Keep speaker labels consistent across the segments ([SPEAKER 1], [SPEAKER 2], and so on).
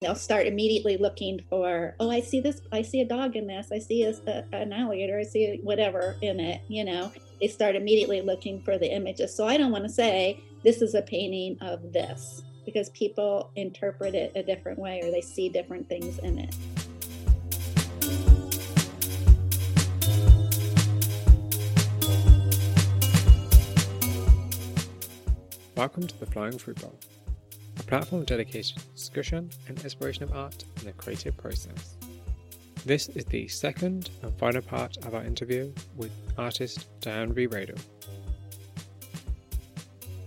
[SPEAKER 1] they'll start immediately looking for oh i see this i see a dog in this i see a, a, an alligator i see whatever in it you know? They start immediately looking for the images. So i don't want to say this is a painting of this because people interpret it a different way or they see different things in it.
[SPEAKER 2] Welcome to the Flying Fruit Bowl platform dedicated to discussion and exploration of art and the creative process. This is the second and final part of our interview with artist Diane. Radel.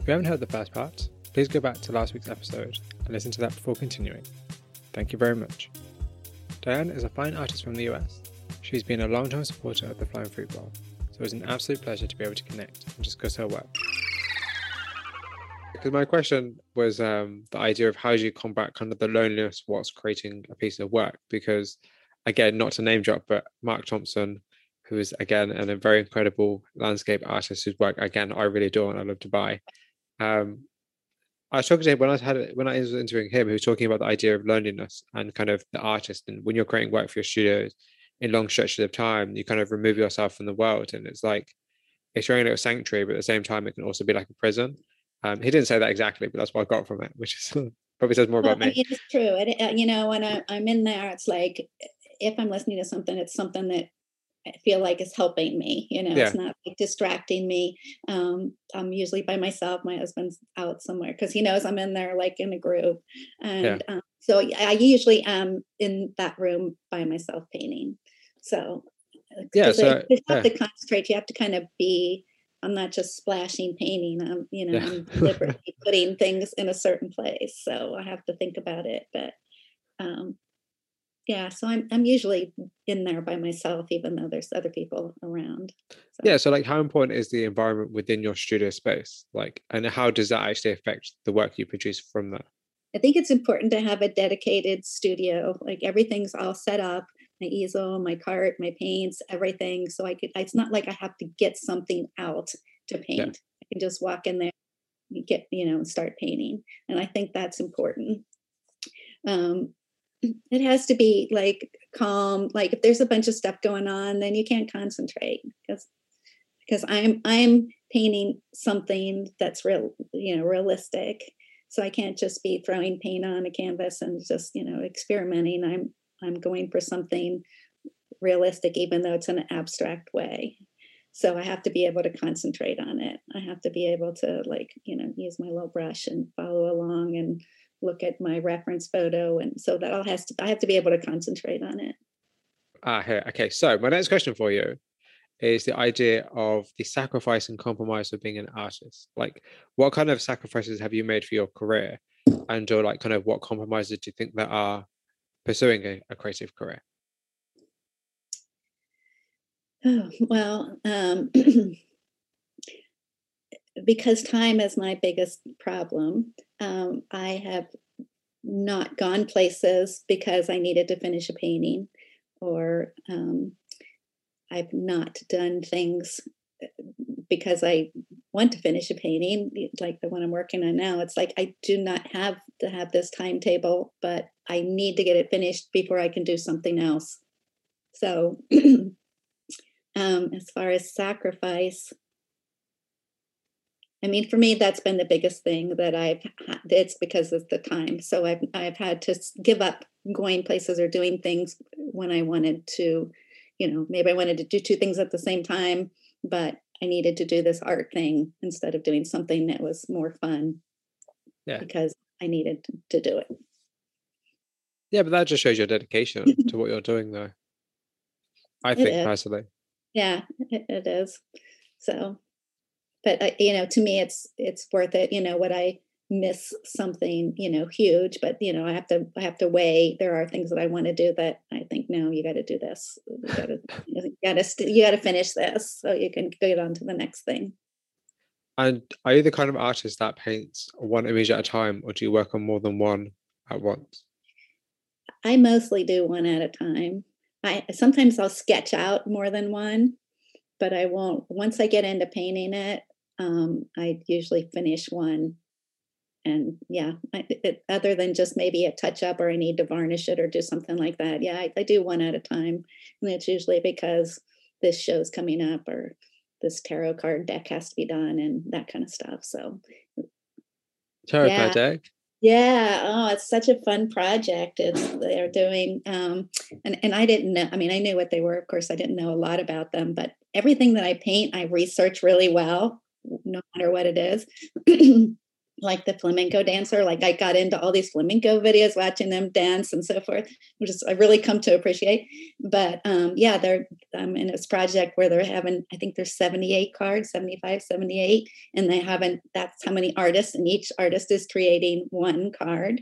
[SPEAKER 2] If you haven't heard the first part, please go back to last week's episode and listen to that before continuing. Thank you very much. Diane is a fine artist from the US. She's been a long-time supporter of the Flying Fruit Bowl, so it was an absolute pleasure to be able to connect and discuss her work because my question was um, the idea of how do you combat kind of the loneliness whilst creating a piece of work? Because again not to name drop but mark thompson who is again an, a very incredible landscape artist whose work again i really adore and i love to buy. Um, i was talking to him when i had when i was interviewing him he was talking about the idea of loneliness and kind of the artist and when you're creating work for your studios in long stretches of time you kind of remove yourself from the world and it's like it's your own little sanctuary but at the same time it can also be like a prison um, he didn't say that exactly, but that's what I got from it, which is probably says more
[SPEAKER 1] well,
[SPEAKER 2] about me.
[SPEAKER 1] It's true. It, uh, you know, when I, I'm in there, it's like if I'm listening to something, it's something that I feel like is helping me. You know, yeah. it's not like distracting me. Um, I'm usually by myself. My husband's out somewhere because he knows I'm in there, like in a group. And yeah. um, so I usually am in that room by myself painting. So
[SPEAKER 2] yeah, so
[SPEAKER 1] you have yeah. to concentrate. You have to kind of be I'm not just splashing painting. I'm, you know, yeah. I'm deliberately putting things in a certain place. So I have to think about it. But um, yeah, so I'm I'm usually in there by myself, even though there's other people around.
[SPEAKER 2] So. Yeah. So like, how important is the environment within your studio space? Like, and how does that actually affect the work you produce from that?
[SPEAKER 1] I think it's important to have a dedicated studio. Like everything's all set up my easel, my cart, my paints, everything. So I could, it's not like I have to get something out to paint. Yeah. I can just walk in there, get, you know, start painting. And I think that's important. Um, it has to be like calm. Like if there's a bunch of stuff going on, then you can't concentrate because because I'm I'm painting something that's real, you know, realistic. So I can't just be throwing paint on a canvas and just, you know, experimenting. I'm I'm going for something realistic, even though it's an abstract way. So I have to be able to concentrate on it. I have to be able to, like, you know, use my little brush and follow along and look at my reference photo. And so that all has to, I have to be able to concentrate on it.
[SPEAKER 2] Ah, here. Okay. So my next question for you is the idea of the sacrifice and compromise of being an artist. Like, what kind of sacrifices have you made for your career? And or like kind of what compromises do you think there are pursuing a, a creative career?
[SPEAKER 1] Oh, well, um, because time is my biggest problem, um, I have not gone places because I needed to finish a painting, or um, I've not done things uh, because I want to finish a painting, like the one I'm working on now. It's like I do not have to have this timetable, but I need to get it finished before I can do something else. So, um, as far as sacrifice, I mean, for me, that's been the biggest thing that I've. Had. It's because of the time. So I've I've had to give up going places or doing things when I wanted to. You know, maybe I wanted to do two things at the same time, but I needed to do this art thing instead of doing something that was more fun.
[SPEAKER 2] Yeah.
[SPEAKER 1] Because I needed to do it.
[SPEAKER 2] Yeah, but that just shows your dedication to what you're doing, though. I think personally.
[SPEAKER 1] Yeah, it, it is. So, but uh, you know, to me, it's it's worth it. You know, what I miss something, you know, huge, but you know, I have to I have to weigh. There are things that I want to do that I think no, you got to do this. You got to you got to you got to finish this so you can get on to the next thing.
[SPEAKER 2] And are you the kind of artist that paints one image at a time, or do you work on more than one at once?
[SPEAKER 1] I mostly do one at a time. I sometimes I'll sketch out more than one, but I won't. Once I get into painting it, um, I usually finish one and yeah, I, it, other than just maybe a touch up or I need to varnish it or do something like that, yeah, I, I do one at a time, and it's usually because this show's coming up or this tarot card deck has to be done and that kind of stuff. So
[SPEAKER 2] tarot yeah. card deck.
[SPEAKER 1] Yeah. Oh, it's such a fun project. It's they're doing um and, and I didn't know, I mean, I knew what they were. Of course, I didn't know a lot about them, but everything that I paint, I research really well, no matter what it is. like the flamenco dancer. Like I got into all these flamenco videos, watching them dance and so forth, which is I really come to appreciate. But um, yeah, they're I'm in this project where they're having, I think there's 78 cards, 75, 78, and they haven't, that's how many artists, and each artist is creating one card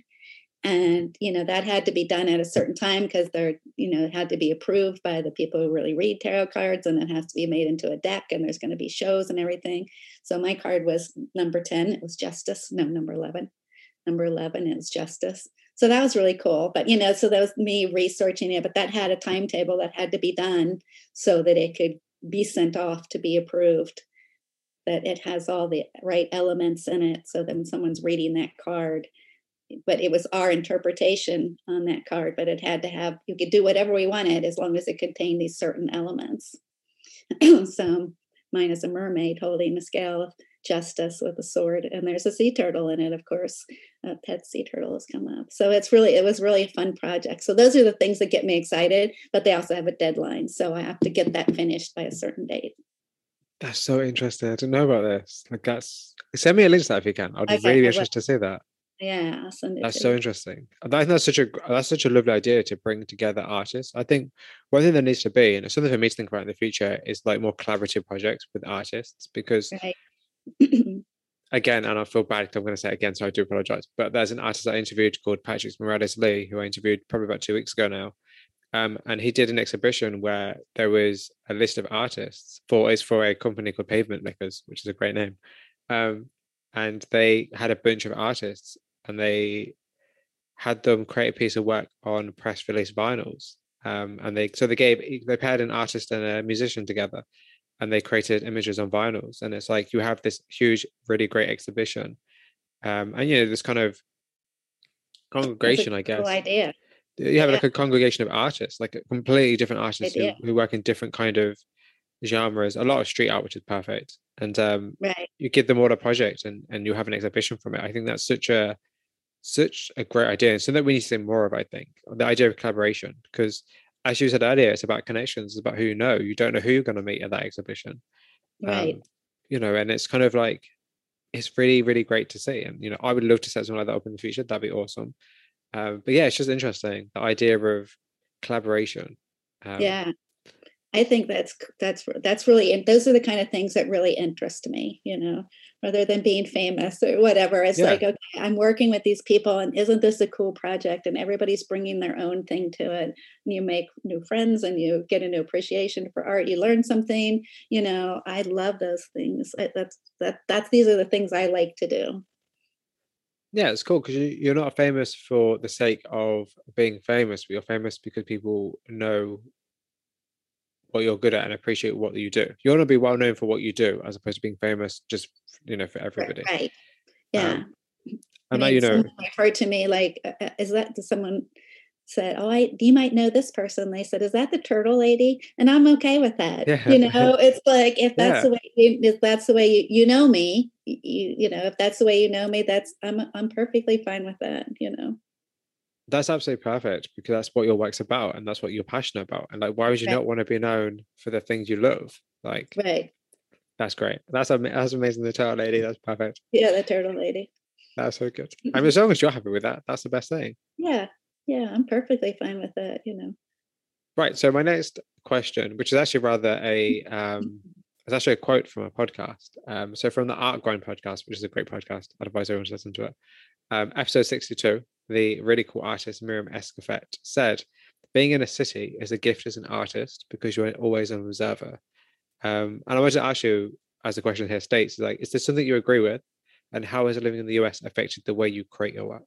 [SPEAKER 1] and you know that had to be done at a certain time because they're you know it had to be approved by the people who really read tarot cards and it has to be made into a deck and there's going to be shows and everything. So my card was number 10 it was justice no number 11 number 11 is justice. So that was really cool but you know so that was me researching it but that had a timetable that had to be done so that it could be sent off to be approved. That it has all the right elements in it so that when someone's reading that card but it was our interpretation on that card but it had to have you could do whatever we wanted as long as it contained these certain elements. So mine is a mermaid holding a scale of justice with a sword and there's a sea turtle in it of course. A pet sea turtle has come up. So it's really it was really a fun project. So those are the things that get me excited but they also have a deadline so i have to get that finished by a certain date.
[SPEAKER 2] That's so interesting. I didn't know about this. Like that's send me a link to that if you can. I'd okay, really interested to see that
[SPEAKER 1] yeah
[SPEAKER 2] that's so interesting i think that's such a that's such a lovely idea to bring together artists i think one thing there needs to be and it's something for me to think about in the future is like more collaborative projects with artists because right. again and i feel bad because i'm going to say it again so i do apologize but there's an artist i interviewed called patrick morales lee who i interviewed probably about two weeks ago now um, and he did an exhibition where there was a list of artists for is for a company called pavement makers which is a great name um, and they had a bunch of artists and they had them create a piece of work on press release vinyls. Um, and they so they gave they paired an artist and a musician together, and they created images on vinyls. And it's like you have this huge, really great exhibition, um, and you know this kind of congregation, I guess.
[SPEAKER 1] Cool idea.
[SPEAKER 2] You have yeah. like a congregation of artists, like completely different artists who, who work in different kind of genres. A lot of street art, which is perfect, and um,
[SPEAKER 1] right.
[SPEAKER 2] you give them all a project, and and you have an exhibition from it. I think that's such a such a great idea and something we need to see more of i think the idea of collaboration because as you said earlier it's about connections it's about who you know you don't know who you're going to meet at that exhibition.
[SPEAKER 1] Right. um,
[SPEAKER 2] you know and it's kind of like it's really really great to see and you know i would love to set something like that up in the future that'd be awesome. Um, but yeah it's just interesting the idea of collaboration
[SPEAKER 1] um, yeah I think that's that's that's really and those are the kind of things that really interest me, you know, rather than being famous or whatever. It's yeah. like, okay, I'm working with these people, and isn't this a cool project? And everybody's bringing their own thing to it. And you make new friends, and you get a new appreciation for art. You learn something. You know, I love those things. That's that that's these are the things I like to do.
[SPEAKER 2] Yeah, it's cool because you, are not famous for the sake of being famous, but you're famous because people know what you're good at and appreciate what you do. You want to be well known for what you do, as opposed to being famous just you know for everybody.
[SPEAKER 1] Right. Yeah. Um,
[SPEAKER 2] and I mean, you know,
[SPEAKER 1] heard to me like, uh, uh is that someone said, "Oh, I you might know this person." They said, "Is that the turtle lady?" And I'm okay with that. Yeah. You know, it's like if that's yeah. the way you, if that's the way you, you know me, you you know, if that's the way you know me, that's I'm I'm perfectly fine with that. You know
[SPEAKER 2] that's absolutely perfect because that's what your work's about and that's what you're passionate about. And like, why would you right. not want to be known for the things you love? Like,
[SPEAKER 1] right.
[SPEAKER 2] That's great. That's that's amazing. The turtle lady. That's perfect.
[SPEAKER 1] Yeah, the turtle lady.
[SPEAKER 2] That's so good. I mean, as long as you're happy with that, that's the best thing.
[SPEAKER 1] Yeah, yeah, I'm perfectly fine with that. You know.
[SPEAKER 2] Right. So my next question, which is actually rather a, um, it's actually a quote from a podcast. Um, so from the Art Grind podcast, which is a great podcast, I'd advise everyone to listen to it. Um, episode 62, the really cool artist Miriam Escofet said, being in a city is a gift as an artist because you're always an observer. Um, and I wanted to ask you, as the question here states, like, is this something you agree with? And how has living in the US affected the way you create your work?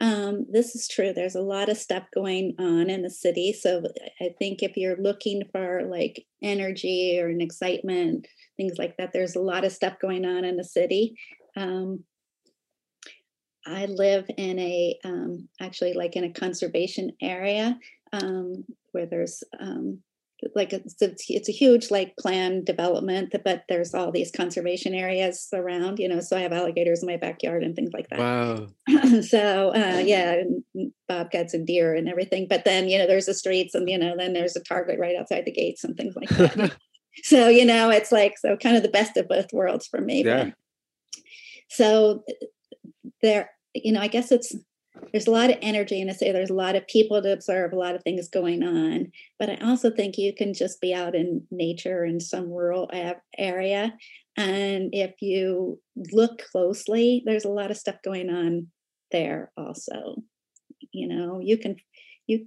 [SPEAKER 1] Um, this is true. There's a lot of stuff going on in the city. So I think if you're looking for like energy or an excitement, things like that, there's a lot of stuff going on in the city. Um, I live in a um, actually like in a conservation area um, where there's um, like it's a, it's a huge like planned development but there's all these conservation areas around you know so i have alligators in my backyard and things like that.
[SPEAKER 2] Wow.
[SPEAKER 1] So uh, yeah bobcats and deer and everything but then you know there's the streets and you know then there's a target right outside the gates and things like that. So you know it's like so kind of the best of both worlds for me
[SPEAKER 2] yeah.
[SPEAKER 1] But, so there you know i guess it's there's a lot of energy and I say there's a lot of people to observe, a lot of things going on. But I also think you can just be out in nature in some rural area. And if you look closely, there's a lot of stuff going on there also. You know, you can, you,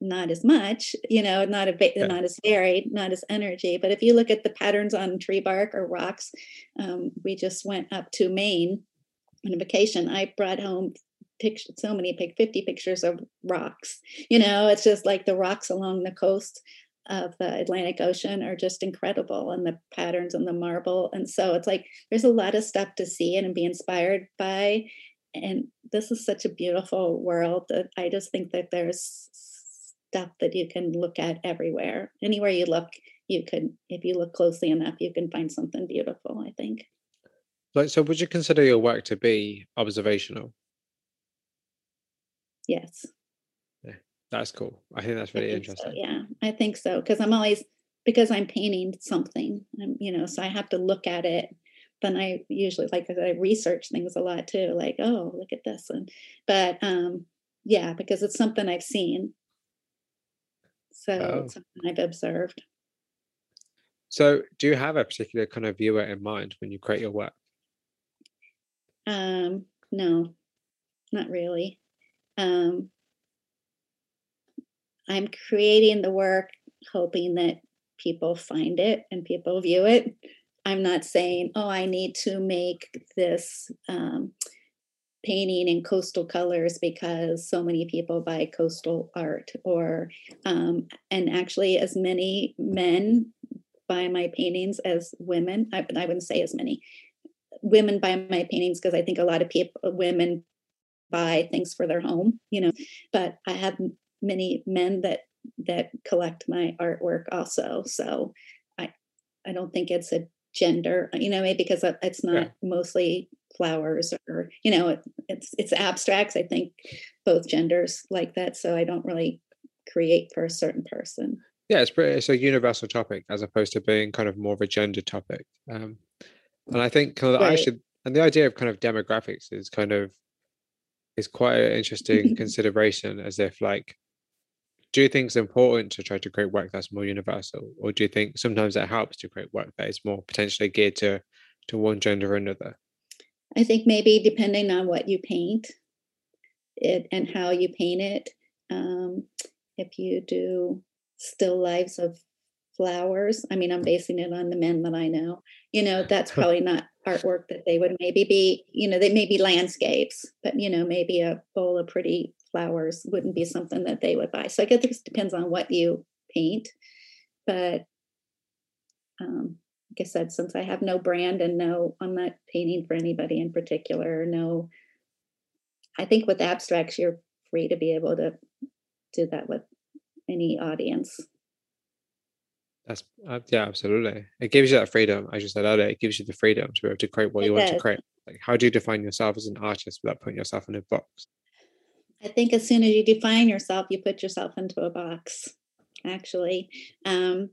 [SPEAKER 1] not as much, you know, not a yeah. not as varied, not as energy. But if you look at the patterns on tree bark or rocks, um, we just went up to Maine on a vacation. I brought home picture so many pick 50 pictures of rocks you know it's just like the rocks along the coast of the atlantic ocean are just incredible and the patterns and the marble and so it's like there's a lot of stuff to see and be inspired by and this is such a beautiful world that i just think that there's stuff that you can look at everywhere anywhere you look you can if you look closely enough you can find something beautiful i think
[SPEAKER 2] like so would you consider your work to be observational
[SPEAKER 1] Yes.
[SPEAKER 2] Yeah, that's cool. I think that's really
[SPEAKER 1] think
[SPEAKER 2] interesting.
[SPEAKER 1] So, yeah, I think so because I'm always because I'm painting something, I'm, you know, so I have to look at it. Then I usually like I research things a lot too, like oh look at this, and but um yeah, because it's something I've seen, so oh. it's something I've observed.
[SPEAKER 2] So, do you have a particular kind of viewer in mind when you create your work?
[SPEAKER 1] Um, no, not really. Um, I'm creating the work hoping that people find it and people view it. I'm not saying, oh, I need to make this um, painting in coastal colors because so many people buy coastal art, or um, and actually, as many men buy my paintings as women. I, I wouldn't say as many women buy my paintings because I think a lot of people, women buy things for their home, you know. But I have many men that that collect my artwork also. So I I don't think it's a gender, you know, maybe because it's not yeah. mostly flowers or you know it, it's it's abstracts. I think both genders like that. So I don't really create for a certain person.
[SPEAKER 2] Yeah, it's pretty, it's a universal topic as opposed to being kind of more of a gender topic. Um, and I think kind of right. I should and the idea of kind of demographics is kind of is quite an interesting consideration as if like do you think it's important to try to create work that's more universal or do you think sometimes it helps to create work that is more potentially geared to to one gender or another
[SPEAKER 1] i think maybe depending on what you paint it and how you paint it um, if you do still lives of flowers i mean i'm basing it on the men that i know you know that's probably not artwork that they would maybe be, you know, they may be landscapes, but you know, maybe a bowl of pretty flowers wouldn't be something that they would buy. So I guess it depends on what you paint. But um, I said, since I have no brand and no, I'm not painting for anybody in particular, no, I think with abstracts, you're free to be able to do that with any audience.
[SPEAKER 2] That's uh, yeah, absolutely. It gives you that freedom. As you said earlier, it gives you the freedom to be able to create what it you does. want to create. Like, how do you define yourself as an artist without putting yourself in a box?
[SPEAKER 1] I think as soon as you define yourself, you put yourself into a box. Actually, um,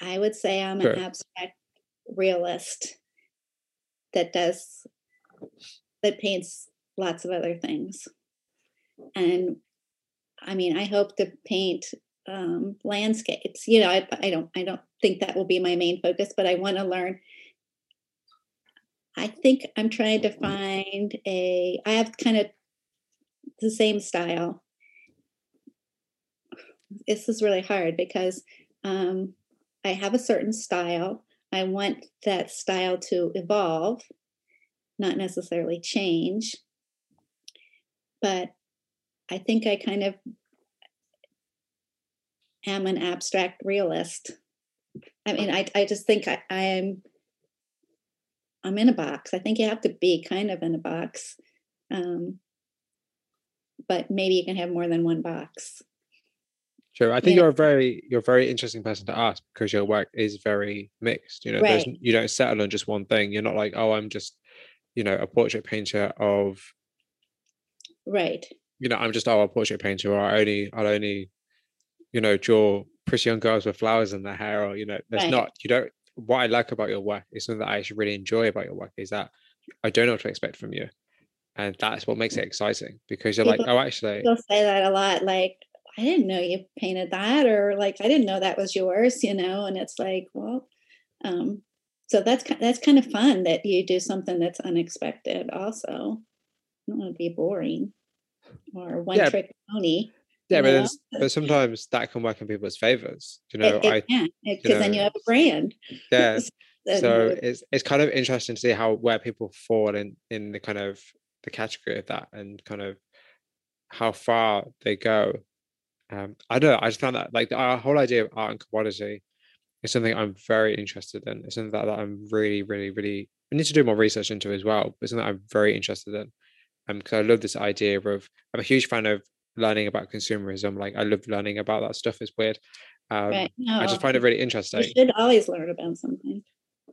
[SPEAKER 1] I would say I'm sure. an abstract realist that does that paints lots of other things, and I mean, I hope to paint um, landscapes. You know, I, I don't I don't think that will be my main focus, but I want to learn. I think I'm trying to find a. I have kind of the same style. This is really hard because um, I have a certain style. I want that style to evolve, not necessarily change. but I think I kind of am an abstract realist. I mean, I I just think I, I'm I'm in a box. I think you have to be kind of in a box. Um, but maybe you can have more than one box.
[SPEAKER 2] Sure. I think yeah. you're a very you're a very interesting person to ask because your work is very mixed. You know, right. there's you don't settle on just one thing. You're not like, oh, I'm just, you know, a portrait painter of
[SPEAKER 1] Right.
[SPEAKER 2] You know, I'm just oh a portrait painter or I only I'll only, you know, draw pretty young girls with flowers in their hair or you know, there's right. not you don't what I like about your work is something that I actually really enjoy about your work is that I don't know what to expect from you. And that's what makes it mm. exciting because you're people, like, oh, actually.
[SPEAKER 1] People say that a lot. Like, I didn't know you painted that, or like, I didn't know that was yours, you know? And it's like, well, um, so that's that's kind of fun that you do something that's unexpected also. I don't want to be boring or one yeah. trick pony.
[SPEAKER 2] Yeah, but, but sometimes that can work in people's favors. You know, it, it
[SPEAKER 1] I because then you have a brand.
[SPEAKER 2] Yeah. so it's it's kind of interesting to see how where people fall in in the kind of the category of that and kind of how far they go. Um, I don't know. I just found that like the whole idea of art and commodity is something I'm very interested in. It's something that, that I'm really, really, really. I need to do more research into as well. But something I'm very interested in, because um, I love this idea of. I'm a huge fan of learning about consumerism. Like I love learning about that stuff. It's weird. Um, right. no, I just find it really interesting.
[SPEAKER 1] You should always learn about something.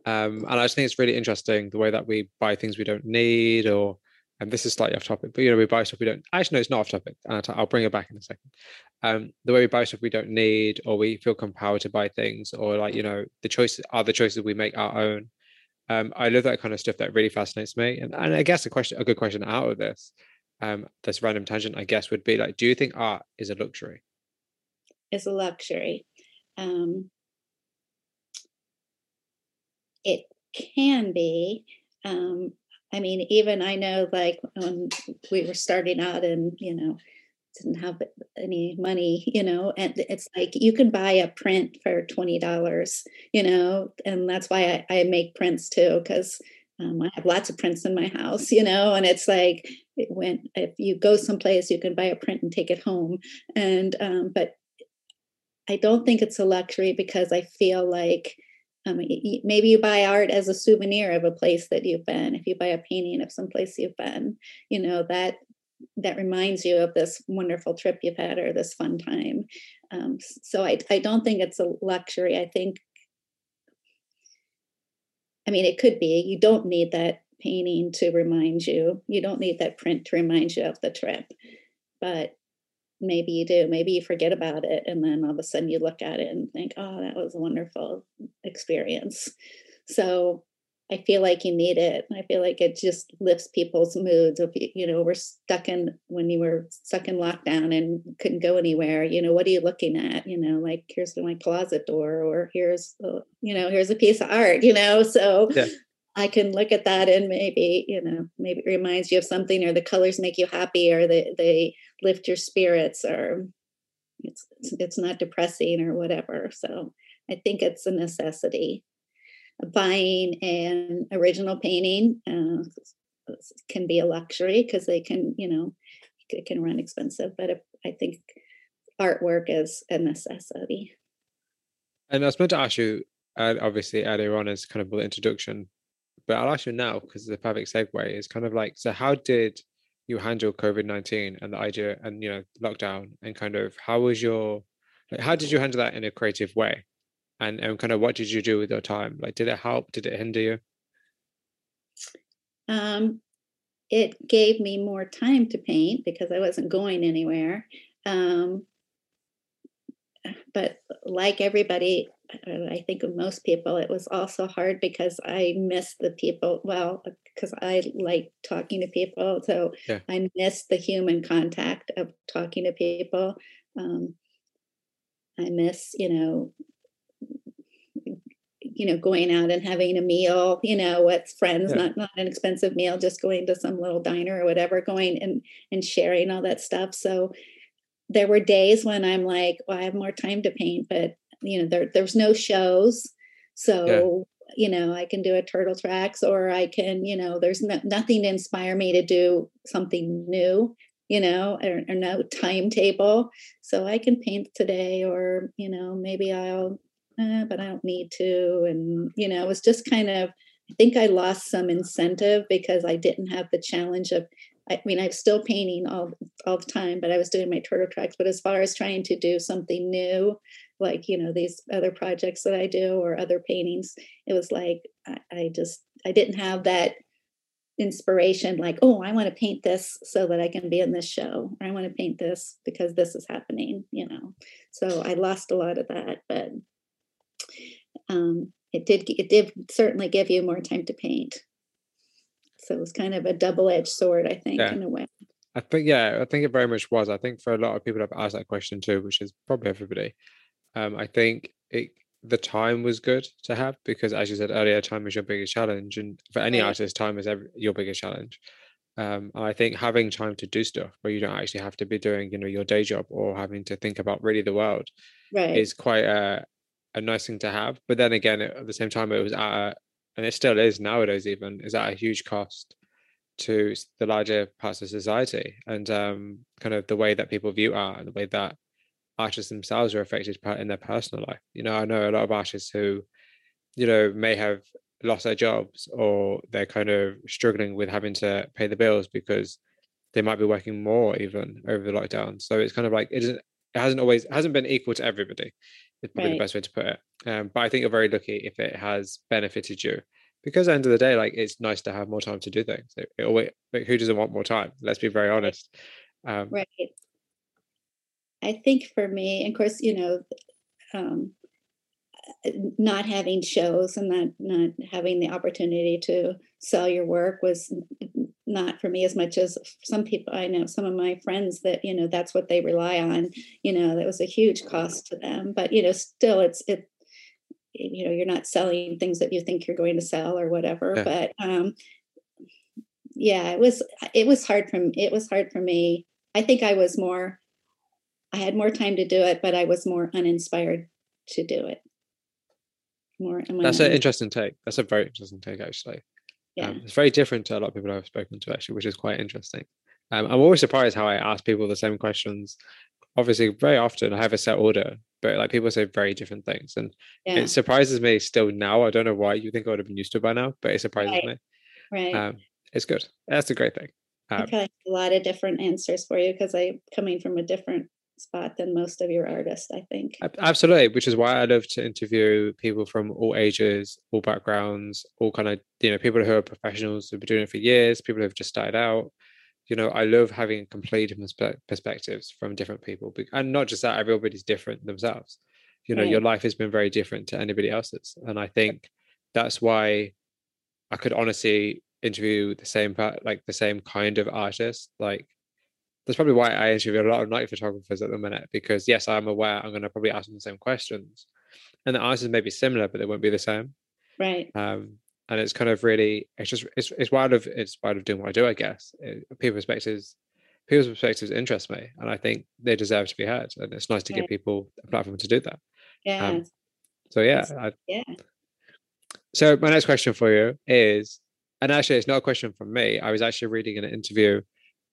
[SPEAKER 2] Um, and I just think it's really interesting the way that we buy things we don't need, or and this is slightly off topic, but you know we buy stuff we don't. Actually, no, it's not off topic. I'll bring it back in a second. Um, the way we buy stuff we don't need, or we feel compelled to buy things, or like you know the choices are the choices we make our own. Um, I love that kind of stuff. That really fascinates me. And, and I guess a question, a good question out of this um, this random tangent, I guess, would be like, do you think art is a luxury?
[SPEAKER 1] It's a luxury. Um, it can be. Um, I mean, even I know, like when we were starting out, and you know, didn't have any money, you know, and it's like you can buy a print for twenty dollars, you know, and that's why I, I make prints too, because um, I have lots of prints in my house, you know, and it's like when if you go someplace, you can buy a print and take it home. And um, but I don't think it's a luxury because I feel like um, maybe you buy art as a souvenir of a place that you've been. If you buy a painting of some place you've been, you know that that reminds you of this wonderful trip you've had or this fun time. Um, so I, I don't think it's a luxury. I think I mean, it could be. You don't need that painting to remind you. You don't need that print to remind you of the trip. But maybe you do. Maybe you forget about it. And then all of a sudden you look at it and think, oh, that was a wonderful experience. So I feel like you need it. I feel like it just lifts people's moods. If you, you know, we're stuck in when you were stuck in lockdown and couldn't go anywhere. You know, what are you looking at? You know, like here's my closet door, or here's uh, you know, here's a piece of art. You know, so yeah. I can look at that and maybe you know, maybe it reminds you of something, or the colors make you happy, or they they lift your spirits, or it's it's not depressing or whatever. So I think it's a necessity buying an original painting uh, can be a luxury because they can, you know, it can run expensive. But if, I think artwork is a necessity.
[SPEAKER 2] And I was meant to ask you, uh, obviously earlier on as kind of the introduction, but I'll ask you now because the perfect segue is kind of like, so how did you handle COVID nineteen and the idea and you know lockdown and kind of how was your like how did you handle that in a creative way? and, and kind of what did you do with your time? Like did it help? Did it hinder you?
[SPEAKER 1] Um, it gave me more time to paint because i wasn't going anywhere um, but like everybody i think most people it was also hard because i miss the people well because i like talking to people so yeah. i miss the human contact of talking to people um, i miss you know you know going out and having a meal you know with friends yeah. not not an expensive meal just going to some little diner or whatever going and and sharing all that stuff so there were days when i'm like well i have more time to paint but you know there there's no shows so yeah. You know i can do a turtle tracks or i can you know there's no, nothing to inspire me to do something new you know, or, or no timetable. So I can paint today, or, you know, maybe I'll, eh, but I don't need to. And, you know, it was just kind of, I think I lost some incentive because I didn't have the challenge of, I mean, I'm still painting all all the time, but I was doing my turtle tracks. But as far as trying to do something new, like you know these other projects that I do or other paintings, it was like I, I just I didn't have that inspiration like oh i want to paint this so that i can be in this show or i want to paint this because this is happening you know so i lost a lot of that but um it did it did certainly give you more time to paint so it was kind of a double-edged sword i think yeah. in a way
[SPEAKER 2] i think yeah i think it very much was i think for a lot of people I've asked that question too which is probably everybody um i think it the time was good to have because as you said earlier time is your biggest challenge and for any right. artist time is every, your biggest challenge um, i think having time to do stuff where you don't actually have to be doing you know your day job or having to think about really the world
[SPEAKER 1] right.
[SPEAKER 2] is quite a, a nice thing to have but then again at the same time it was at a, and it still is nowadays even is at a huge cost to the larger parts of society and um, kind of the way that people view art and the way that artists themselves are affected in their personal life. You know, I know a lot of artists who, you know, may have lost their jobs or they're kind of struggling with having to pay the bills because they might be working more even over the lockdown. So it's kind of like it isn't it hasn't always hasn't been equal to everybody. It's probably right. the best way to put it. Um, but I think you're very lucky if it has benefited you. Because at the end of the day, like it's nice to have more time to do things. It, it always, like, who doesn't want more time? Let's be very honest.
[SPEAKER 1] Um, right. I think for me, of course, you know, um, not having shows and not not having the opportunity to sell your work was not for me as much as some people I know some of my friends that you know that's what they rely on you know that was a huge cost to them but you know still it's it you know you're not selling things that you think you're going to sell or whatever yeah. but um yeah it was it was hard from it was hard for me I think I was more I had more time to do it, but I was more uninspired to do it.
[SPEAKER 2] More. That's an interesting take. That's a very interesting take, actually. Yeah. Um, it's very different to a lot of people I've spoken to, actually, which is quite interesting. Um, I'm always surprised how I ask people the same questions. Obviously, very often I have a set order, but like people say very different things, and yeah. it surprises me still now. I don't know why. You think I would have been used to by now, but it surprises
[SPEAKER 1] right.
[SPEAKER 2] me.
[SPEAKER 1] Right. Um,
[SPEAKER 2] it's good. That's a great thing.
[SPEAKER 1] Um, I a lot of different answers for you because I'm coming from a different spot than most of your artists, I think.
[SPEAKER 2] Absolutely, which is why I love to interview people from all ages, all backgrounds, all kind of, you know, people who are professionals who've been doing it for years, people who've just started out. You know, I love having complete perspectives from different people. And not just that, everybody's different themselves. You know, right. your life has been very different to anybody else's. And I think that's why I could honestly interview the same part, like the same kind of artist, like that's probably why I interview a lot of night photographers at the minute because yes, I'm aware I'm going to probably ask them the same questions, and the answers may be similar, but they won't be the same.
[SPEAKER 1] Right.
[SPEAKER 2] Um, and it's kind of really it's just it's it's wild of it's wild of doing what I do, I guess. It, people's perspectives, people's perspectives interest me, and I think they deserve to be heard, and it's nice to right. give people a platform to do that.
[SPEAKER 1] Yeah. Um,
[SPEAKER 2] so yeah,
[SPEAKER 1] I, yeah.
[SPEAKER 2] So my next question for you is, and actually, it's not a question from me. I was actually reading an interview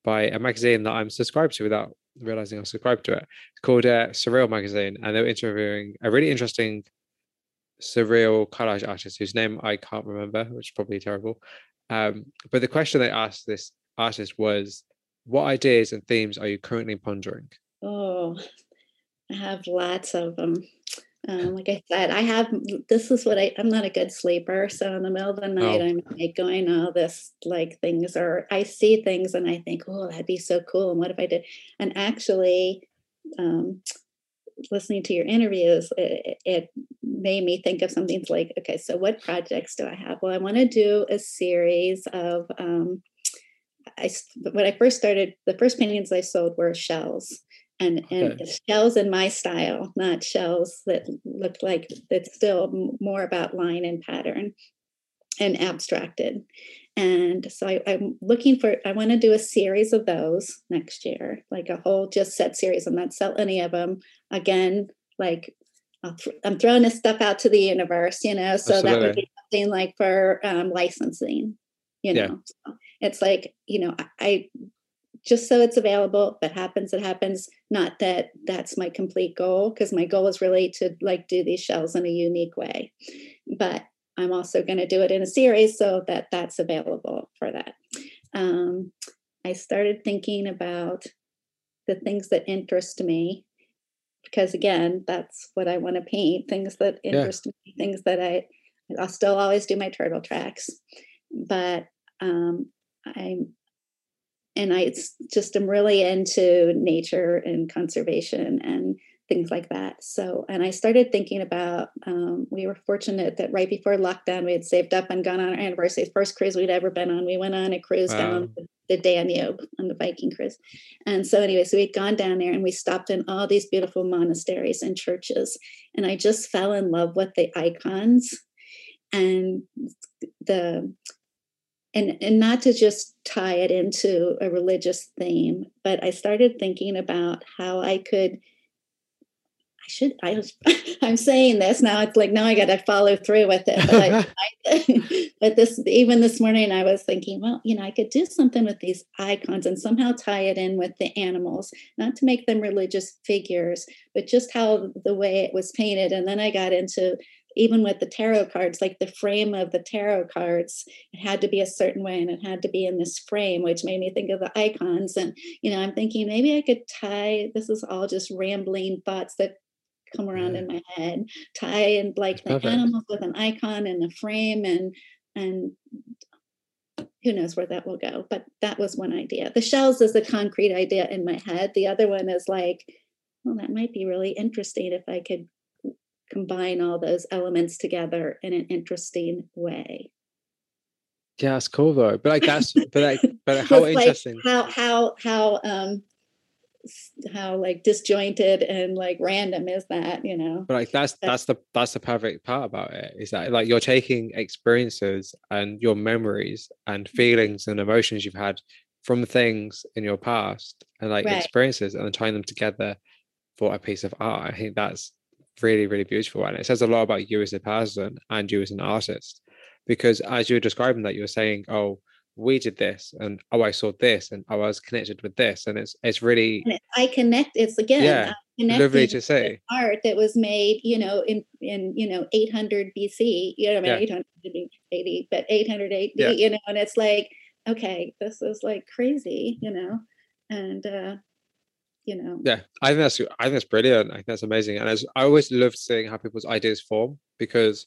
[SPEAKER 2] by a magazine that I'm subscribed to without realizing I'm subscribed to it. It's called uh, Surreal Magazine, and they were interviewing a really interesting surreal collage artist whose name I can't remember, which is probably terrible. Um, but the question they asked this artist was, "What ideas and themes are you currently pondering?"
[SPEAKER 1] Oh, I have lots of them. Um, like I said, I have this is what I I'm not a good sleeper. So in the middle of the night, oh. I'm like going all this like things, or I see things and I think, oh, that'd be so cool. And what if I did? And actually, um, listening to your interviews, it, it made me think of something like, okay, so what projects do I have? Well, I want to do a series of. Um, I when I first started, the first paintings I sold were shells and okay. and shells in my style, not shells that look like it's still more about line and pattern and abstracted. And so I, am looking for, I want to do a series of those next year, like a whole just set series. I'm not sell any of them. Again, like th- I'm throwing this stuff out to the universe, you know, so Absolutely. that would be something like for um, licensing, you know. Yeah. So it's like, you know, I, just so it's available. If it happens, it happens. Not that that's my complete goal, because my goal is really to like do these shells in a unique way. But I'm also going to do it in a series so that that's available for that. Um, I started thinking about the things that interest me because again that's what i want to paint things that interest yeah. me things that i i'll still always do my turtle tracks but um i'm and i just am really into nature and conservation and things like that. So, and I started thinking about, um, we were fortunate that right before lockdown, we had saved up and gone on our anniversary, first cruise we'd ever been on. We went on a cruise wow. down the, the Danube on the Viking cruise. And so, anyway, so we'd gone down there and we stopped in all these beautiful monasteries and churches. And I just fell in love with the icons and the and and not to just tie it into a religious theme but i started thinking about how i could I should, I was, I'm saying this now. It's like, now I got to follow through with it. But, I, I, but this, even this morning, I was thinking, well, you know, I could do something with these icons and somehow tie it in with the animals, not to make them religious figures, but just how the way it was painted. And then I got into even with the tarot cards, like the frame of the tarot cards, it had to be a certain way and it had to be in this frame, which made me think of the icons. And, you know, I'm thinking maybe I could tie this is all just rambling thoughts that come around yeah. in my head tie and like the animals with an icon and a frame and and who knows where that will go but that was one idea the shells is a concrete idea in my head the other one is like well that might be really interesting if i could combine all those elements together in an interesting way.
[SPEAKER 2] Yeah it's cool though. But like that's but like but how interesting.
[SPEAKER 1] how how how um how like disjointed and like random is that you know?
[SPEAKER 2] But like that's that's the that's the perfect part about it is that like you're taking experiences and your memories and mm-hmm. feelings and emotions you've had from things in your past and like right. experiences and tying them together for a piece of art. I think that's really really beautiful and it says a lot about you as a person and you as an artist because as you were describing that you were saying oh we did this and oh i saw this and oh, i was connected with this. And it's it's really
[SPEAKER 1] i connect it's again
[SPEAKER 2] yeah lovely to say
[SPEAKER 1] art that was made you know in in you know 800 bc you know I mean, yeah. 880 but 880 yeah. you know and it's like okay this is like crazy you know? And uh you know
[SPEAKER 2] yeah i think that's i think that's brilliant i think that's amazing and as i always love seeing how people's ideas form because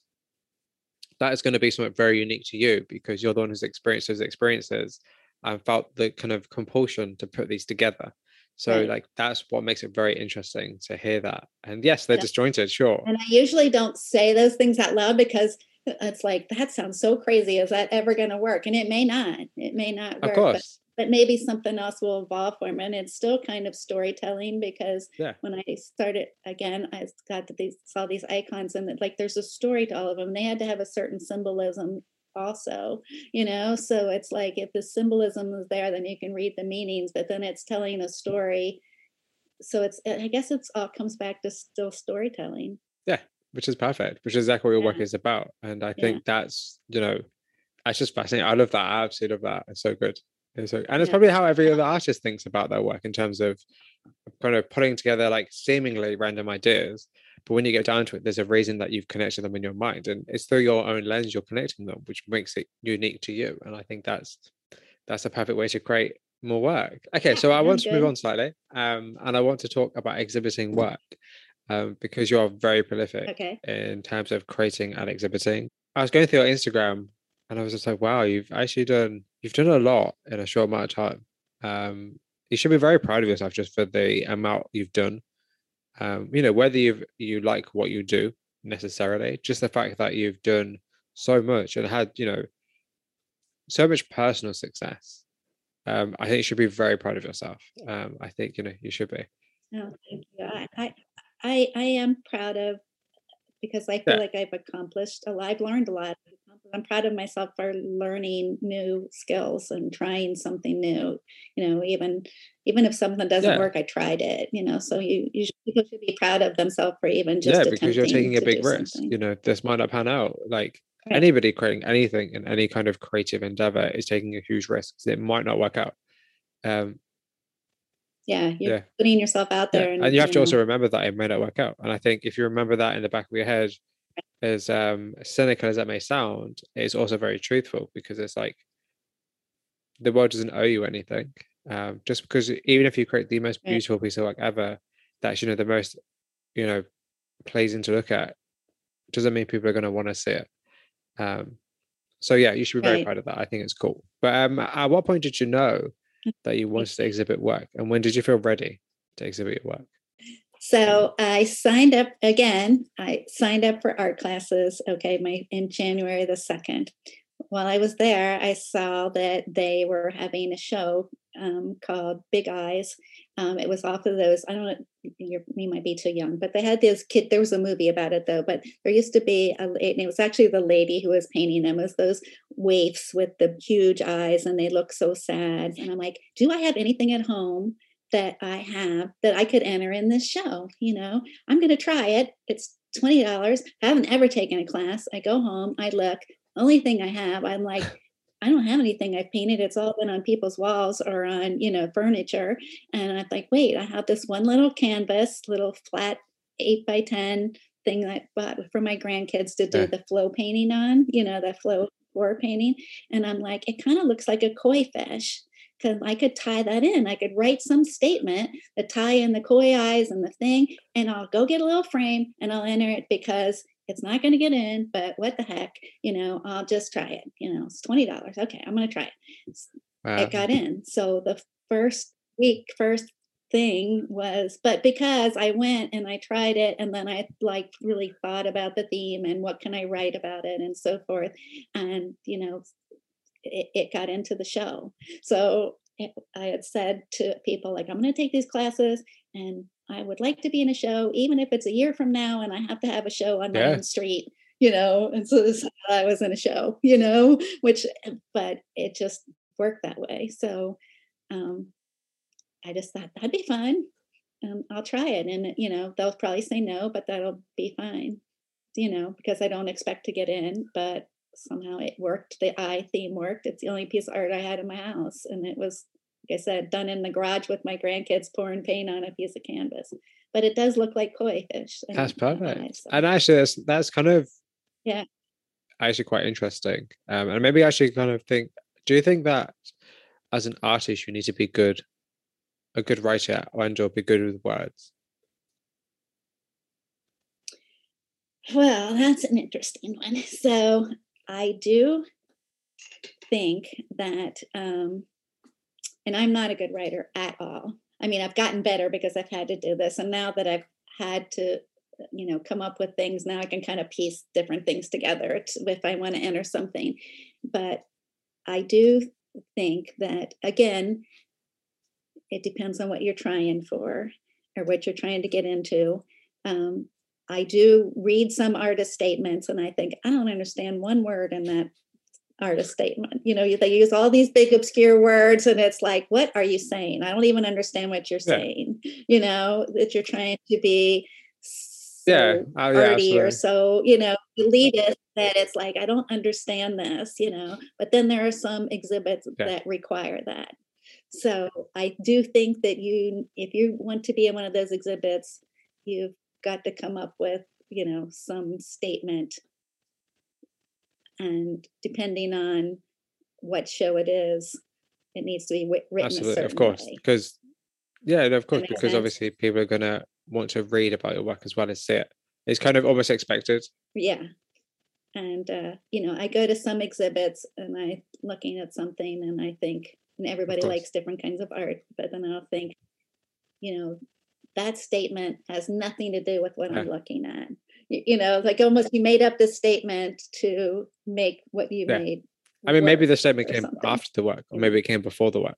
[SPEAKER 2] that is going to be something very unique to you because you're the one who's experienced those experiences and felt the kind of compulsion to put these together. So right. like that's what makes it very interesting to hear that. And yes, they're yeah. disjointed, sure.
[SPEAKER 1] And I usually don't say those things out loud because it's like that sounds so crazy. Is that ever going to work? And it may not. It may not work.
[SPEAKER 2] Of course
[SPEAKER 1] but maybe something else will evolve for me. And it's still kind of storytelling because
[SPEAKER 2] yeah.
[SPEAKER 1] when I started again, I got to these saw these icons and it, like there's a story to all of them. They had to have a certain symbolism also, you know. So it's like if the symbolism is there, then you can read the meanings, but then it's telling a story. So it's I guess it's all comes back to still storytelling.
[SPEAKER 2] Yeah, which is perfect, which is exactly what your yeah. work is about. And I think yeah. that's, you know, that's just fascinating. I love that. I absolutely love that. It's so good. So, and it's yeah. probably how every other artist thinks about their work in terms of kind of putting together like seemingly random ideas. But when you get down to it, there's a reason that you've connected them in your mind, and it's through your own lens you're connecting them, which makes it unique to you. And I think that's that's a perfect way to create more work. Okay, so I want to move on slightly, um, and I want to talk about exhibiting work um, because you are very prolific
[SPEAKER 1] okay.
[SPEAKER 2] in terms of creating and exhibiting. I was going through your Instagram, and I was just like, wow, you've actually done you've done a lot in a short amount of time. Um, you should be very proud of yourself just for the amount you've done. Um, you know, whether you you like what you do necessarily, just the fact that you've done so much and had, you know, so much personal success. Um, I think you should be very proud of yourself. Um, I think you know you should be.
[SPEAKER 1] No, thank you. I I I am proud of because I feel yeah. like I've accomplished a lot. I've learned a lot. I'm proud of myself for learning new skills and trying something new. You know, even even if something doesn't yeah. work, I tried it. You know, so you, you should, people should be proud of themselves for even just
[SPEAKER 2] yeah, because you're taking a big risk. Something. You know, this might not pan out. Like right. anybody creating anything in any kind of creative endeavor is taking a huge risk. It might not work out. Um,
[SPEAKER 1] yeah you're yeah. putting yourself out there
[SPEAKER 2] yeah. and, and, you have you to know. also remember that it may not work out and i think if you remember that in the back of your head as um cynical as that may sound it's also very truthful because it's like the world doesn't owe you anything um just because even if you create the most beautiful right. piece of work ever that's you know the most you know pleasing to look at doesn't mean people are going to want to see it um so yeah you should be very right. proud of that i think it's cool but um at what point did you know that you wanted to exhibit work and when did you feel ready to exhibit your work?
[SPEAKER 1] So i signed up again i signed up for art classes okay my in january the 2nd while i was there i saw that they were having a show um, called big eyes. Um, it was off of those i don't know you might be too young but they had this kid there was a movie about it though but there used to be a it was actually the lady who was painting them was those waifs with the huge eyes and they look so sad and i'm like do i have anything at home that i have that i could enter in this show you know? I'm going to try it. It's $20 i haven't ever taken a class. I go home. I look. Only thing i have i'm like I don't have anything I've painted. It's all been on people's walls or on, you know, furniture. And I'm like, wait, I have this one little canvas, little flat eight by 10 thing that I bought for my grandkids to do yeah. the flow painting on, you know, the flow floor painting. And I'm like, it kind of looks like a koi fish. Because I could tie that in. I could write some statement that tie in the koi eyes and the thing, and I'll go get a little frame and I'll enter it because it's not going to get in, but what the heck, you know, I'll just try it. You know, it's $20. Okay, I'm going to try it. Wow. It got in. So the first week, first thing was, but because I went and I tried it and then I like really thought about the theme and what can I write about it and so forth. And, you know, it, it got into the show. So it, I had said to people, like, I'm going to take these classes and I would like to be in a show, even if it's a year from now and I have to have a show on my own street, you know. And so this, I was in a show, you know, which, but it just worked that way. So um, I just thought that'd be fun. Um, I'll try it. And, you know, they'll probably say no, but that'll be fine, you know, because I don't expect to get in, but somehow it worked. The eye theme worked. It's the only piece of art I had in my house. And it was like I said, done in the garage with my grandkids pouring paint on a piece of canvas. But it does look like koi fish.
[SPEAKER 2] That's perfect. So. And actually, that's that's kind of
[SPEAKER 1] yeah,
[SPEAKER 2] actually quite interesting. Um, and maybe I should kind of think. Do you think that as an artist, you need to be good, a good writer, and or be good with words?
[SPEAKER 1] Well, that's an interesting one. So I do think that um, and I'm not a good writer at all. I mean, I've gotten better because I've had to do this. And now that I've had to, you know, come up with things, now I can kind of piece different things together if I want to enter something. But I do think that, again, it depends on what you're trying for or what you're trying to get into. Um, I do read some artist statements and I think, I don't understand one word in that artist statement. You know, they use all these big obscure words, and it's like, what are you saying? I don't even understand what you're yeah. saying. You know, that you're trying to be so yeah, oh, arty or so, you know, elitist that it's like, I don't understand this, you know. But then there are some exhibits yeah. that require that. So I do think that you, if you want to be in one of those exhibits, you've got to come up with, you know, some statement and depending on what show it is, it needs to be written. Absolutely,
[SPEAKER 2] of course,
[SPEAKER 1] way.
[SPEAKER 2] because yeah, of course, because sense. obviously people are gonna want to read about your work as well as see it. It's kind of almost expected.
[SPEAKER 1] Yeah, and uh, you know, I go to some exhibits and I'm looking at something and I think, and everybody likes different kinds of art, but then I'll think, you know, that statement has nothing to do with what yeah. I'm looking at you know like almost you made up this statement to make what you yeah. made
[SPEAKER 2] i mean maybe the statement came something. after the work or maybe it came before the work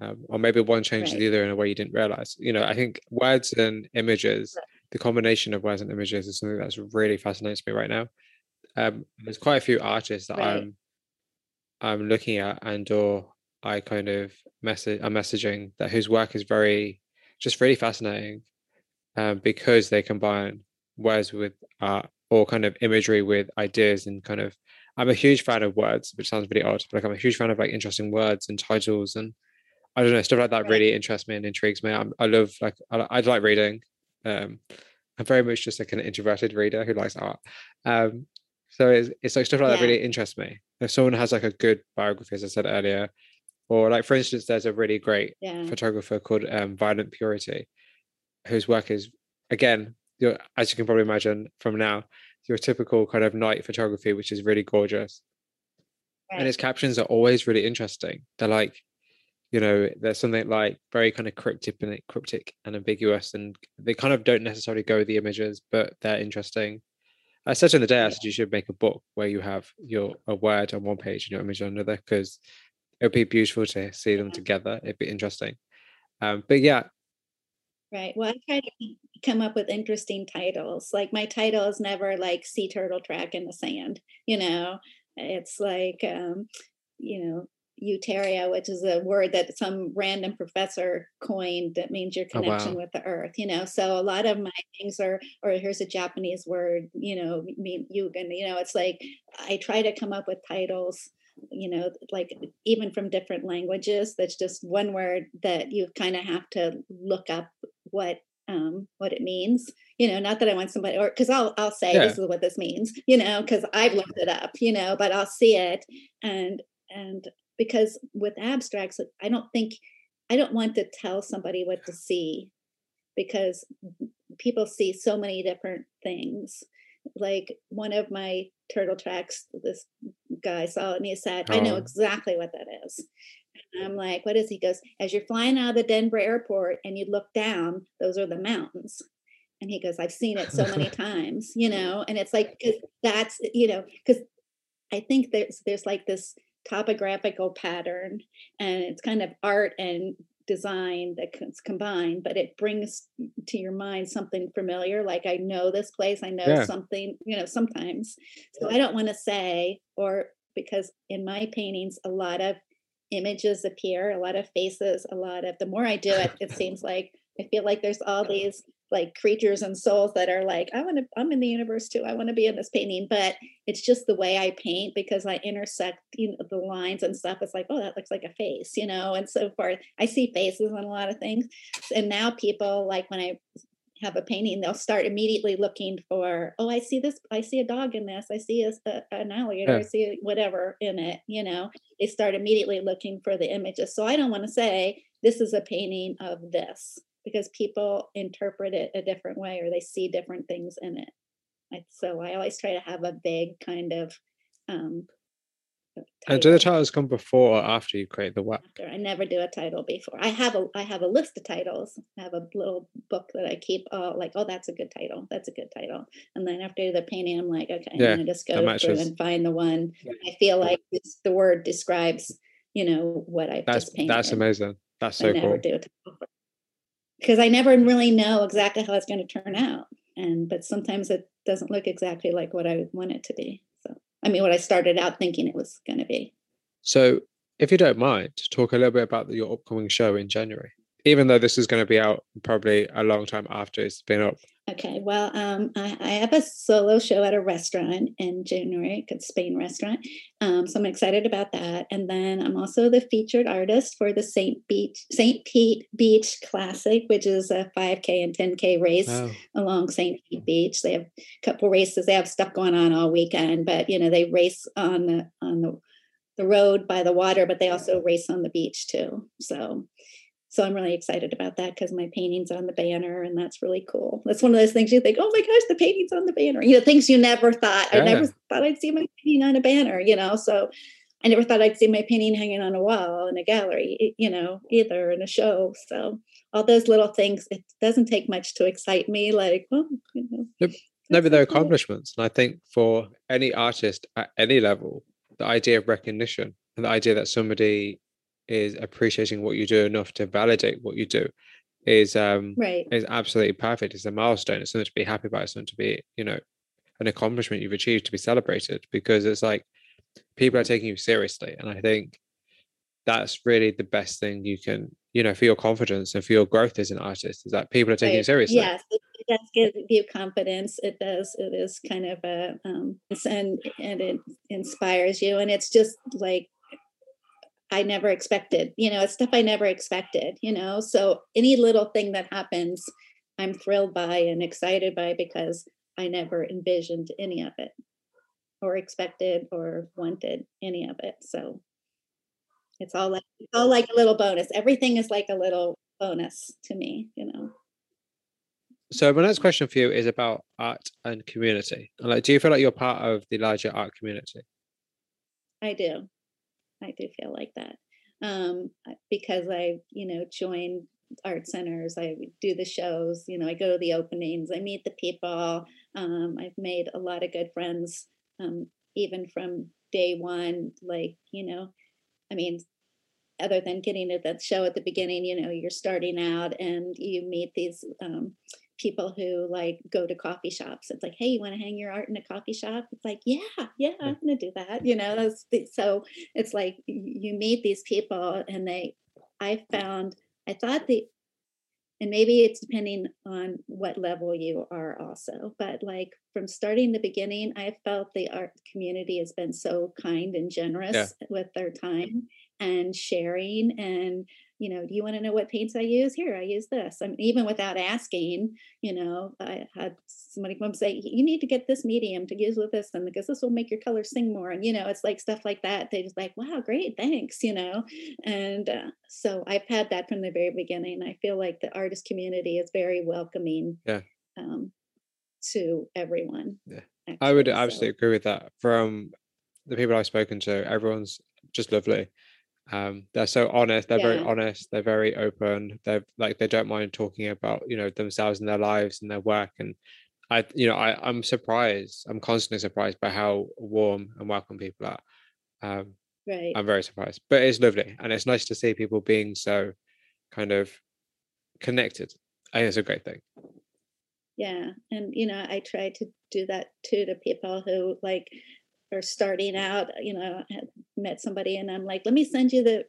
[SPEAKER 2] um, or maybe one changed right. the other in a way you didn't realize you know i think words and images right. the combination of words and images is something that's really fascinates me right now um, there's quite a few artists that right. i'm i'm looking at and or i kind of message i'm messaging that whose work is very just really fascinating um, because they combine words with uh, or kind of imagery with ideas and kind of I'm a huge fan of words, which sounds really odd, but like I'm a huge fan of like interesting words and titles and I don't know stuff like that really interests me and intrigues me. I'm, i love like I, I like reading. Um, I'm very much just like an introverted reader who likes art. Um, so it's, it's like stuff like yeah. that really interests me. If someone has like a good biography, as I said earlier, or like for instance, there's a really great yeah. photographer called um, Violent Purity, whose work is again, as you can probably imagine from now, your typical kind of night photography, which is really gorgeous. Right. And his captions are always really interesting. They're like, you know, there's something like very kind of cryptic and cryptic and ambiguous, and they kind of don't necessarily go with the images, but they're interesting. I said in the day, I said you should make a book where you have your a word on one page and your image on another because it would be beautiful to see them together. It'd be interesting. Um, but yeah.
[SPEAKER 1] Right. Well, I try to come up with interesting titles. Like my title is never like sea turtle track in the sand. You know, it's like um, you know Eutierria, which is a word that some random professor coined that means your connection oh, wow. with the earth, you know. So a lot of my things are, or here's a Japanese word, you know, mean you can, you know, it's like I try to come up with titles, you know, like even from different languages. That's just one word that you kind of have to look up what um what it means you know not that i want somebody or because i'll i'll say yeah. this is what this means you know because i've looked it up you know but i'll see it and and because with abstracts i don't think i don't want to tell somebody what to see because people see so many different things like one of my turtle tracks this guy saw it and he said oh. i know oh. exactly what that is and i'm like what is he goes as you're flying out of the denver airport and you look down those are the mountains. And he goes i've seen it so many times you know? And it's like because that's you know because i think there's there's like this topographical pattern and it's kind of art and design that's combined but it brings to your mind something familiar like i know this place i know yeah. something you know sometimes. So i don't want to say or because in my paintings a lot of images appear a lot of faces a lot of the more i do it it seems like i feel like there's all these like creatures and souls that are like i want to i'm in the universe too i want to be in this painting but it's just the way i paint because i intersect you know, the lines and stuff it's like oh that looks like a face you know and so forth. I see faces on a lot of things and now people like when i have a painting they'll start immediately looking for oh i see this i see a dog in this i see a, an alligator yeah. i see whatever in it you know they start immediately looking for the images so i don't want to say this is a painting of this because people interpret it a different way or they see different things in it. So I always try to have a big kind of. Um,
[SPEAKER 2] and do the titles come before or after you create the work?
[SPEAKER 1] After. I never do a title before. I have a I have a list of titles. I have a little book that I keep. Uh, like, oh, that's a good title. That's a good title. And then after the painting, I'm like, okay, yeah, I'm gonna just go through and find the one I feel like the word describes. You know what I
[SPEAKER 2] that's,
[SPEAKER 1] just painted.
[SPEAKER 2] That's amazing. That's so I cool. do a title
[SPEAKER 1] because I never really know exactly how it's going to turn out. And but sometimes it doesn't look exactly like what I want it to be. I mean, what I started out thinking it was going to be.
[SPEAKER 2] So, if you don't mind, talk a little bit about your upcoming show in January even though this is going to be out probably a long time after it's been up.
[SPEAKER 1] Okay, well, um, I, I, have a solo show at a restaurant in January, called Spain Restaurant. Um, so I'm excited about that. And then I'm also the featured artist for the St. Beach St. Pete Beach Classic, which is a 5K and 10K race oh. along St. Pete Beach. They have a couple races. They have stuff going on all weekend, but you know they race on the on the the road by the water, but they also race on the beach too. So so I'm really excited about that because my painting's on the banner and that's really cool. That's one of those things you think, oh my gosh, the painting's on the banner. You know, things you never thought. Yeah. I never thought I'd see my painting on a banner, you know. So I never thought I'd see my painting hanging on a wall in a gallery, you know, either in a show. So all those little things, it doesn't take much to excite me. Like, well, you know.
[SPEAKER 2] Yep. No, but they're accomplishments. And I think for any artist at any level, the idea of recognition and the idea that somebody is appreciating what you do enough to validate what you do is um
[SPEAKER 1] right.
[SPEAKER 2] is absolutely perfect. It's a milestone. It's something to be happy about. It's something to be you know an accomplishment you've achieved to be celebrated because it's like people are taking you seriously and i think that's really the best thing you can you know for your confidence and for your growth as an artist is that people are taking right. you seriously.
[SPEAKER 1] Yes. It, it does give you confidence. It does. It is kind of a um and and it inspires you and it's just like I never expected. You know, it's stuff I never expected, you know. So any little thing that happens, I'm thrilled by and excited by because I never envisioned any of it or expected or wanted any of it. So it's all like it's all like a little bonus. Everything is like a little bonus to me, you know.
[SPEAKER 2] So my next question for you is about art and community. Like, do you feel like you're part of the larger art community?
[SPEAKER 1] I do. I do feel like that um, because I, you know, join art centers. I do the shows. You know, I go to the openings. I meet the people. Um, I've made a lot of good friends, um, even from day one. Like, you know, I mean, other than getting to that show at the beginning, you know, you're starting out and you meet these um, people who like go to coffee shops. It's like, hey, you want to hang your art in a coffee shop? It's like, yeah, yeah, I'm gonna do that. You know, so it's like you meet these people, and they. I found I thought the, and maybe it's depending on what level you are also, but like from starting the beginning, I felt the art community has been so kind and generous yeah. with their time and sharing and you know, do you want to know what paints I use? Here, I use this. I mean, even without asking, you know, I had somebody come say, you need to get this medium to use with this, and because this will make your colors sing more. And, you know, it's like stuff like that. They just like, wow, great, thanks, you know. And uh, so I've had that from the very beginning. I feel like the artist community is very welcoming
[SPEAKER 2] yeah.
[SPEAKER 1] um, to everyone.
[SPEAKER 2] Yeah. Actually, I would absolutely so. agree with that. From the people I've spoken to, everyone's just lovely um they're so honest they're yeah. very honest they're very open they're like they don't mind talking about you know themselves and their lives and their work and i you know i i'm surprised i'm constantly surprised by how warm and welcome people are. Um
[SPEAKER 1] right.
[SPEAKER 2] I'm very surprised but it's lovely and it's nice to see people being so kind of connected i think it's a great thing.
[SPEAKER 1] Yeah and you know i try to do that too to people who like are starting out, you know, I met somebody and I'm like, let me send you the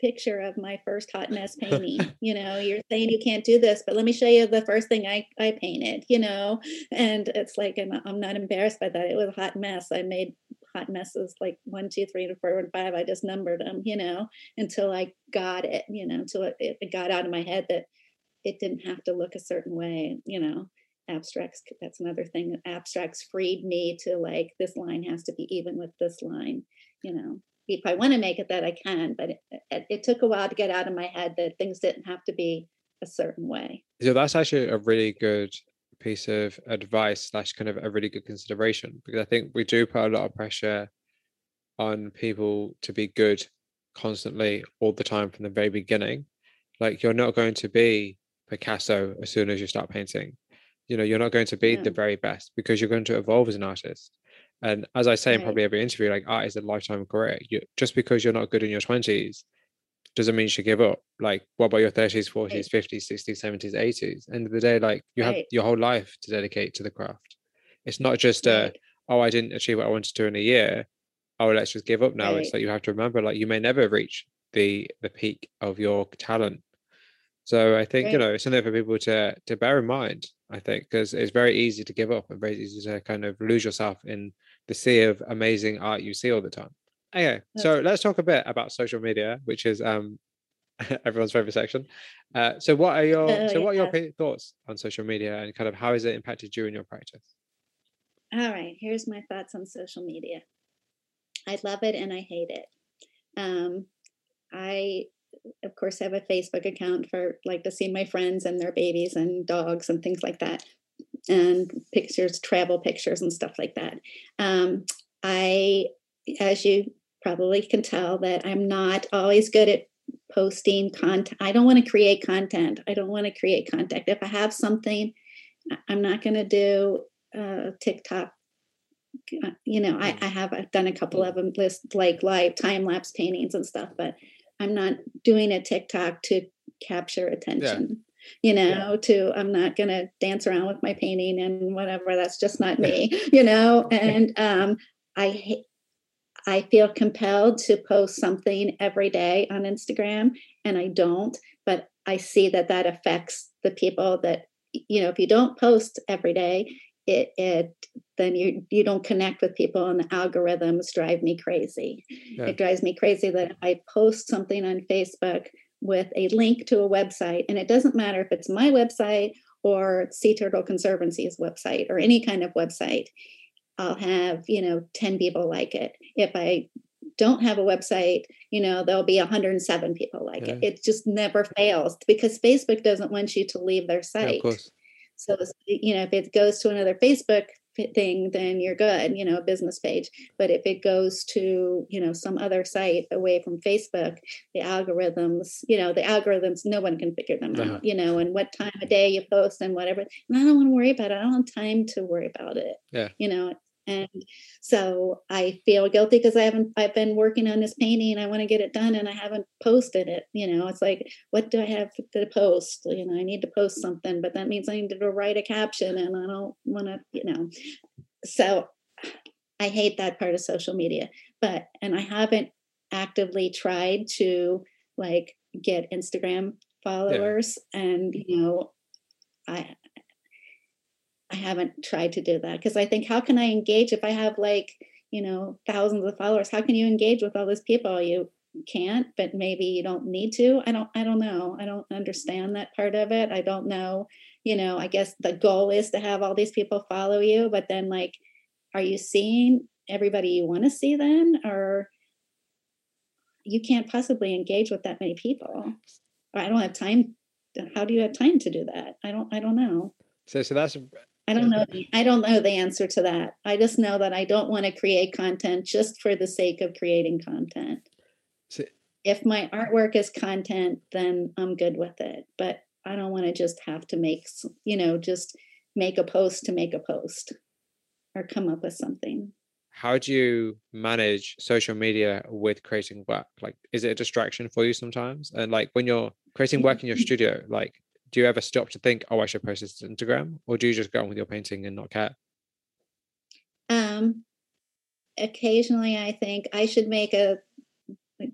[SPEAKER 1] picture of my first hot mess painting. you know, you're saying you can't do this, but let me show you the first thing I, I painted, you know, and it's like, I'm, I'm not embarrassed by that. It was a hot mess. I made hot messes like one, two, three, and four, and five. I just numbered them, you know, until I got it, you know, until it, it got out of my head that it didn't have to look a certain way, you know abstracts that's another thing abstracts freed me to like this line has to be even with this line you know? If i want to make it that i can but it, it, it, took a while to get out of my head that things didn't have to be a certain way.
[SPEAKER 2] So that's actually a really good piece of advice slash kind of a really good consideration because i think we do put a lot of pressure on people to be good constantly all the time from the very beginning. Like you're not going to be picasso as soon as you start painting you know you're not going to be yeah. the very best because you're going to evolve as an artist. And as i say right. in probably every interview like art is a lifetime career. You, just because you're not good in your 20s doesn't mean you should give up. Like what about your 30s 40s right. 50s 60s 70s 80s end of the day like you right. have your whole life to dedicate to the craft. It's not just a oh i didn't achieve what i wanted to do in a year. Oh let's just give up now. It's like you have to remember like you may never reach the the peak of your talent so I think you know it's something for people to to bear in mind. I think because it's very easy to give up and very easy to kind of lose yourself in the sea of amazing art you see all the time. Okay, so let's talk a bit about social media, which is um everyone's favorite section. Uh, so what are your oh, so what yeah. are your thoughts on social media and kind of how has it impacted you in your practice?
[SPEAKER 1] All right, here's my thoughts on social media. I love it and I hate it. Um, I of course I have a facebook account for like to see my friends and their babies and dogs and things like that and pictures travel pictures and stuff like that. Um, i as you probably can tell that i'm not always good at posting content i don't want to create content. I don't want to create content if i have something i'm not going to do uh, tiktok uh, you know I, I have i've done a couple of them list like live time lapse paintings and stuff but I'm not doing a TikTok to capture attention. Yeah. You know, yeah. to I'm not gonna dance around with my painting and whatever. That's just not me. you know, and um, I I feel compelled to post something every day on Instagram, and I don't. But I see that that affects the people that you know. If you don't post every day, it, it then you you don't connect with people and the algorithms drive me crazy. Yeah. it drives me crazy that i post something on facebook with a link to a website and it doesn't matter if it's my website or sea turtle conservancy's website or any kind of website. I'll have you know 10 people like it. If i don't have a website you know there'll be 107 people like yeah. it it just never fails because facebook doesn't want you to leave their site. yeah, so, you know, if it goes to another Facebook thing, then you're good, you know, a business page. But if it goes to, you know, some other site away from Facebook, the algorithms, you know, the algorithms, no one can figure them uh-huh. out, you know, and what time of day you post and whatever. And I don't want to worry about it. I don't have time to worry about it.
[SPEAKER 2] Yeah.
[SPEAKER 1] You know, and so i feel guilty because i haven't i've been working on this painting i want to get it done and i haven't posted it you know? It's like what do i have to post? You know i need to post something but that means i need to write a caption and i don't want to you know? So i hate that part of social media but and i haven't actively tried to like get instagram followers yeah. and you know i I haven't tried to do that because I think how can I engage if I have like, you know, thousands of followers? How can you engage with all those people? You can't, but maybe you don't need to. I don't I don't know. I don't understand that part of it. I don't know, you know, I guess the goal is to have all these people follow you, but then like are you seeing everybody you want to see then or you can't possibly engage with that many people. I don't have time. How do you have time to do that? I don't I don't know.
[SPEAKER 2] So so that's
[SPEAKER 1] I don't know. I don't know the answer to that. I just know that I don't want to create content just for the sake of creating content. So, if my artwork is content, then I'm good with it. But I don't want to just have to make, you know, just make a post to make a post or come up with something.
[SPEAKER 2] How do you manage social media with creating work? Like, is it a distraction for you sometimes? And like when you're creating work in your mm-hmm. studio, like do you ever stop to think, oh, I should post this to Instagram, or do you just go on with your painting and not care?
[SPEAKER 1] Um, occasionally, I think I should make a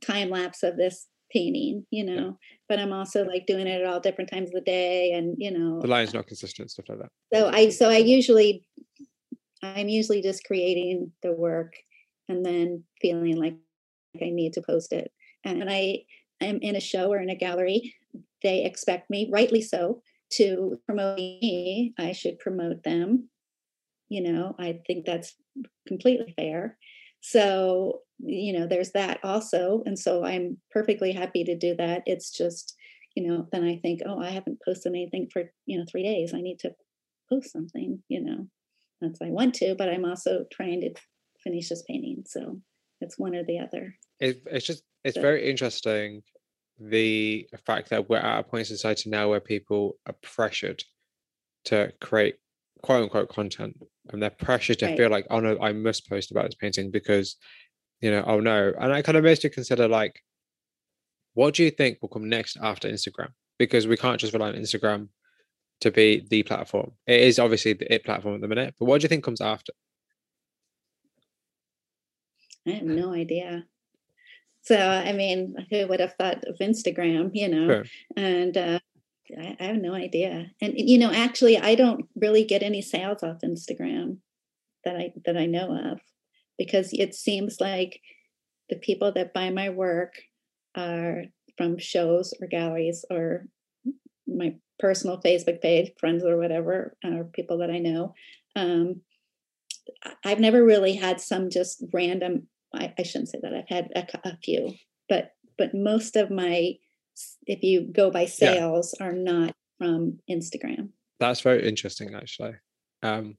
[SPEAKER 1] time lapse of this painting, you know, yeah. but I'm also like doing it at all different times of the day, and you know,
[SPEAKER 2] the line's not consistent, stuff like that.
[SPEAKER 1] So I, so I usually, I'm usually just creating the work and then feeling like I need to post it, and I am in a show or in a gallery they expect me, rightly so, to promote me. I should promote them. You know, I think that's completely fair. So, you know, there's that also. And so I'm perfectly happy to do that. It's just, you know, then I think, oh, I haven't posted anything for, you know, three days. I need to post something, you know. That's I want to, but I'm also trying to finish this painting. So it's one or the other.
[SPEAKER 2] It, it's just it's so. very interesting the fact that we're at a point in society now where people are pressured to create quote unquote content and they're pressured to right. feel like oh no i must post about this painting because you know oh no. And i kind of makes you consider like what do you think will come next after instagram? Because we can't just rely on instagram to be the platform. It is obviously the it platform at the minute but what do you think comes after?
[SPEAKER 1] I have no idea so, I mean, who would have thought of Instagram, you know? Sure. And uh, I, I, have no idea. And you know, actually, I don't really get any sales off Instagram that I that I know of, because it seems like the people that buy my work are from shows or galleries or my personal Facebook page, friends or whatever, or people that I know. Um, I've never really had some just random I, I shouldn't say that. I've had a, a, few, but but most of my, if you go by sales, yeah. are not from Instagram.
[SPEAKER 2] That's very interesting, actually. Um,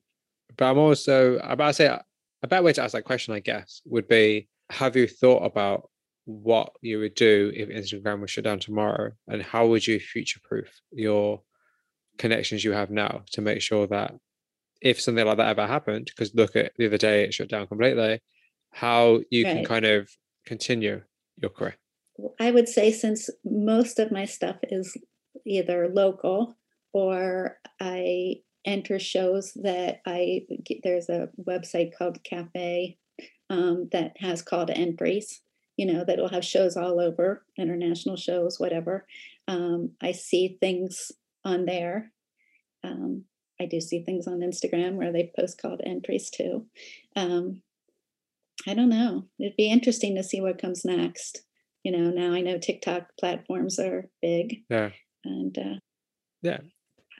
[SPEAKER 2] but I'm also about to say a better way to ask that question, I guess, would be: Have you thought about what you would do if Instagram was shut down tomorrow, and how would you future-proof your connections you have now to make sure that if something like that ever happened, because look at the other day it shut down completely, how you right. can kind of continue your career?
[SPEAKER 1] I would say since most of my stuff is either local or I enter shows that I there's a website called Cafe um, that has call to entries. You know that will have shows all over, international shows, whatever. Um, I see things on there. Um, I do see things on Instagram where they post called entries too. Um, I don't know. It'd be interesting to see what comes next. You know, now I know TikTok platforms are big.
[SPEAKER 2] Yeah.
[SPEAKER 1] And uh,
[SPEAKER 2] yeah,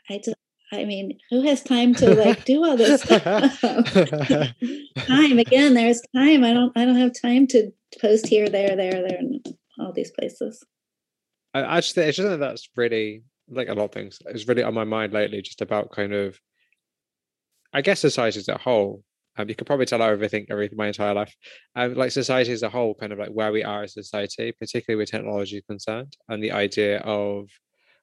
[SPEAKER 1] I just, I mean, who has time to like do all this time again. There's time. I don't. I don't have time to post here, there, there, there, and all these places.
[SPEAKER 2] I, I just it's just that's really like a lot of things. It's really on my mind lately, just about kind of, I guess society as a whole. Um, you could probably tell I overthink everything my entire life. Um, like society as a whole, kind of like where we are as society, particularly with technology concerned, and the idea of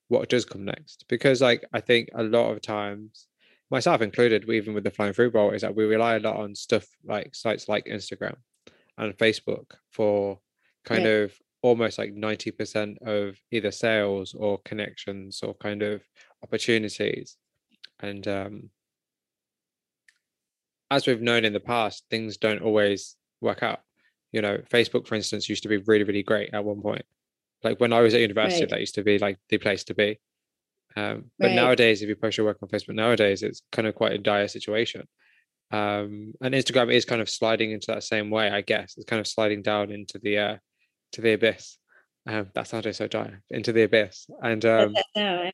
[SPEAKER 2] what does come next. Because like I think a lot of times, myself included, even with the Flying Fruit Bowl, is that we rely a lot on stuff like sites like Instagram and Facebook for kind right. of almost like 90% of either sales or connections or kind of opportunities. And um, as we've known in the past, things don't always work out. You know, Facebook, for instance, used to be really, really great at one point. Like when I was at university, right. that used to be like the place to be. Um, but right. nowadays, if you post your work on Facebook nowadays, it's kind of quite a dire situation. Um, and Instagram is kind of sliding into that same way, I guess. It's kind of sliding down into the uh, to the abyss. Um, that sounded so dire into the abyss. And um,
[SPEAKER 1] no,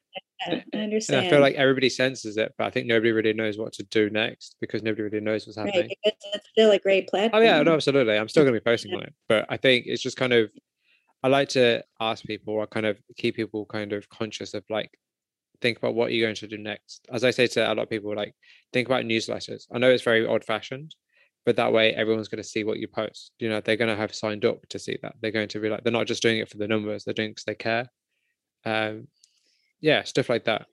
[SPEAKER 1] I, I understand.
[SPEAKER 2] I feel like everybody senses it, but I think nobody really knows what to do next because nobody really knows what's happening. Right,
[SPEAKER 1] it's still a great platform.
[SPEAKER 2] Oh yeah, no, absolutely. I'm still going to be posting yeah. on it, but I think it's just kind of. I like to ask people or kind of keep people kind of conscious of like think about what you're going to do next. As I say to a lot of people, like think about newsletters. I know it's very old fashioned, but that way everyone's going to see what you post you know they're going to have signed up to see that. They're going to be like they're not just doing it for the numbers they're doing it because they care. Um yeah stuff like that.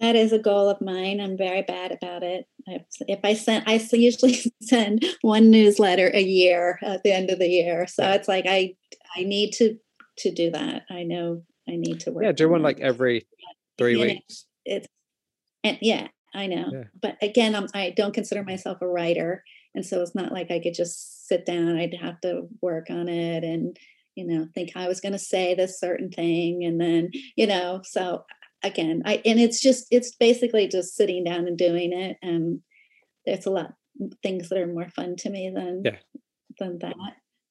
[SPEAKER 1] That is a goal of mine i'm very bad about it. If i send i usually send one newsletter a year at the end of the year so it's like i i need to to do that. I know i need to work
[SPEAKER 2] yeah do one like every three weeks.
[SPEAKER 1] it's and yeah I know. Yeah. But again, I'm, I don't consider myself a writer. And so it's not like I could just sit down. I'd have to work on it and, you know, think I was going to say this certain thing. And then, you know, so again, I, and it's just, it's basically just sitting down and doing it. And there's a lot things that are more fun to me than,
[SPEAKER 2] yeah.
[SPEAKER 1] than that.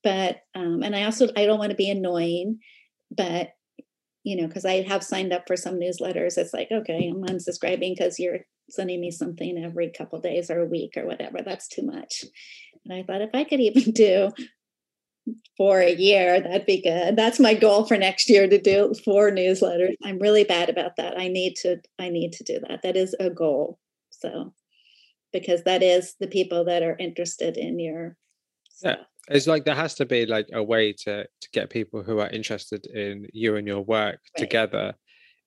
[SPEAKER 1] But, um, and I also, I don't want to be annoying, but you know, because I have signed up for some newsletters. It's like, okay, I'm unsubscribing because you're sending me something every couple days or a week or whatever. That's too much. And I thought if I could even do for a year, that'd be good. That's my goal for next year to do four newsletters. I'm really bad about that. I need to I need to do that. That is a goal. So because that is the people that are interested in your
[SPEAKER 2] stuff. Yeah. It's like there has to be like a way to to get people who are interested in you and your work right. together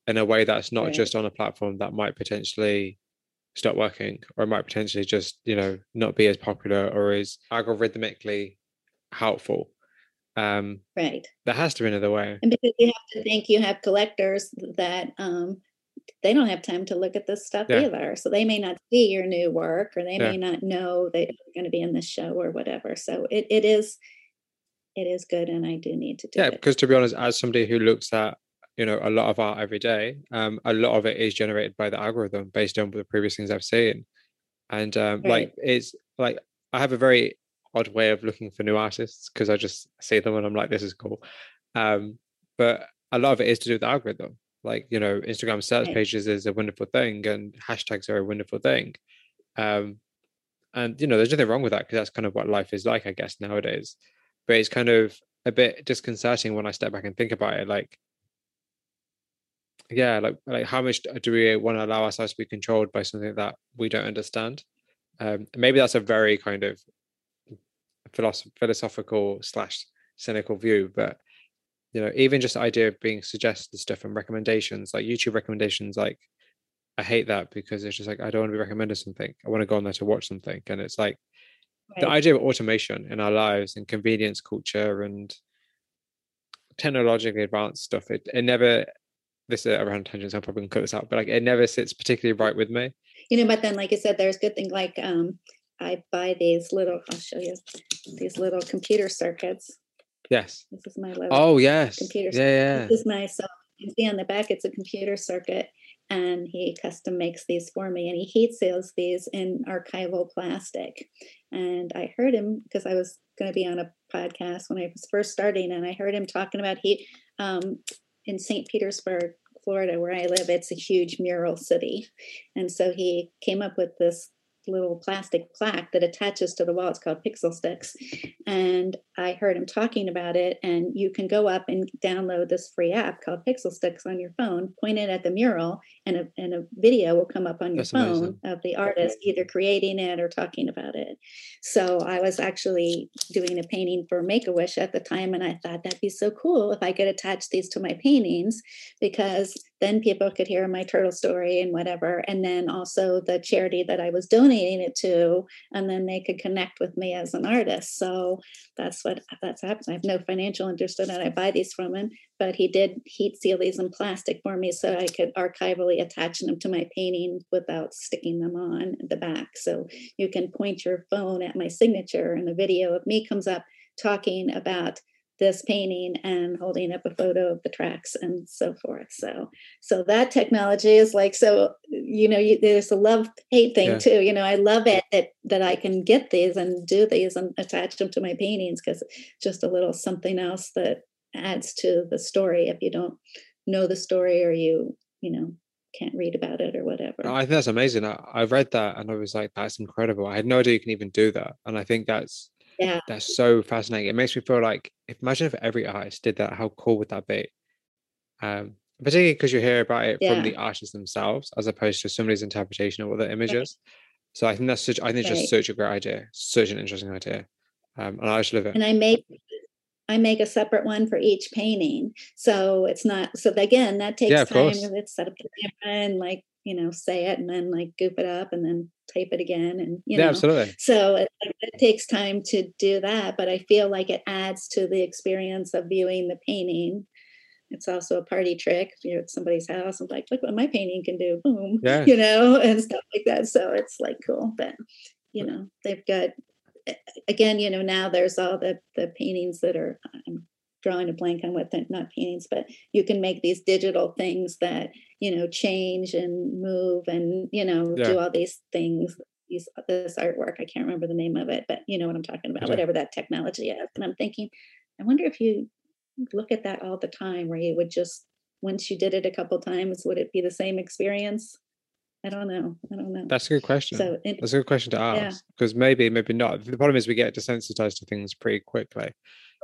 [SPEAKER 2] in a way that's not right. just on a platform that might potentially stop working or it might potentially just you know not be as popular or as algorithmically helpful um
[SPEAKER 1] right
[SPEAKER 2] there has to be another way
[SPEAKER 1] and because you have to think you have collectors that um they don't have time to look at this stuff yeah. either so they may not see your new work or they yeah. may not know that you're going to be in this show or whatever so it, it is it is good and i do need to do
[SPEAKER 2] yeah
[SPEAKER 1] it.
[SPEAKER 2] because to be honest as somebody who looks at you know a lot of art every day um a lot of it is generated by the algorithm based on the previous things i've seen and um right. like it's like i have a very odd way of looking for new artists because i just see them and i'm like this is cool um but a lot of it is to do with the algorithm like you know instagram search pages is a wonderful thing and hashtags are a wonderful thing. Um and you know there's nothing wrong with that because that's kind of what life is like i guess nowadays. But it's kind of a bit disconcerting when i step back and think about it like yeah like like how much do we want to allow ourselves to be controlled by something that we don't understand? Um maybe that's a very kind of philosoph- philosophical slash cynical view but you know even just the idea of being suggested stuff and recommendations like youtube recommendations like i hate that because it's just like i don't want to be recommended something i want to go on there to watch something and it's like right. the idea of automation in our lives and convenience culture and technologically advanced stuff it, it never this is around tangents. I'm probably gonna cut this out, but like it never sits particularly right with me.
[SPEAKER 1] You know, but then like I said, there's good things like um I buy these little I'll show you these little computer circuits.
[SPEAKER 2] Yes.
[SPEAKER 1] This is my
[SPEAKER 2] oh yes
[SPEAKER 1] computer
[SPEAKER 2] yeah, yeah.
[SPEAKER 1] This is my so you can see on the back it's a computer circuit and he custom makes these for me and he heat seals these in archival plastic and i heard him because i was going to be on a podcast when i was first starting and i heard him talking about heat um, in st petersburg florida where i live it's a huge mural city and so he came up with this little plastic plaque that attaches to the wall. It's called PixelStix. And I heard him talking about it. And you can go up and download this free app called PixelStix on your phone, point it at the mural, and a, and a video will come up on your That's phone amazing. of the artist either creating it or talking about it. So I was actually doing a painting for Make a Wish at the time. And I thought that'd be so cool if I could attach these to my paintings because then people could hear my turtle story and whatever. And then also the charity that I was donating it to, and then they could connect with me as an artist. So that's what that's happened. I have no financial interest in it. I buy these from him, but he did heat seal these in plastic for me so I could archivally attach them to my painting without sticking them on the back. So you can point your phone at my signature and the video of me comes up talking about this painting and holding up a photo of the tracks and so forth so so that technology is like so you know you, there's a love hate thing yeah. too you know i love it that that i can get these and do these and attach them to my paintings because just a little something else that adds to the story if you don't know the story or you you know can't read about it or whatever.
[SPEAKER 2] I think that's amazing. I, I read that and I was like, that's incredible. I had no idea you can even do that. And I think that's
[SPEAKER 1] yeah
[SPEAKER 2] that's so fascinating it makes me feel like if imagine if every artist did that how cool would that be um particularly because you hear about it yeah. from the artists themselves as opposed to somebody's interpretation of what the image is so i think that's such i think right. it's just such a great idea such an interesting idea um and i just love it
[SPEAKER 1] and i make I make a separate one for each painting. So it's not so again that takes yeah, time. It's set up the camera and like you know say it and then like goof it up and then tape it again and you know.
[SPEAKER 2] yeah, absolutely.
[SPEAKER 1] So it, it, takes time to do that but i feel like it adds to the experience of viewing the painting. It's also a party trick if you're at somebody's house and like look what my painting can do boom yeah. you know and stuff like that. So it's like cool but you know they've got again you know now there's all the the paintings that are i'm drawing a blank on what the not paintings but you can make these digital things that you know change and move and you know yeah. do all these things these this artwork i can't remember the name of it but you know what i'm talking about whatever that technology is and i'm thinking i wonder if you look at that all the time where you would just once you did it a couple times would it be the same experience I don't know. I don't know.
[SPEAKER 2] That's a good question. So it, that's a good question to ask because yeah. maybe, maybe not. The problem is we get desensitized to things pretty quickly.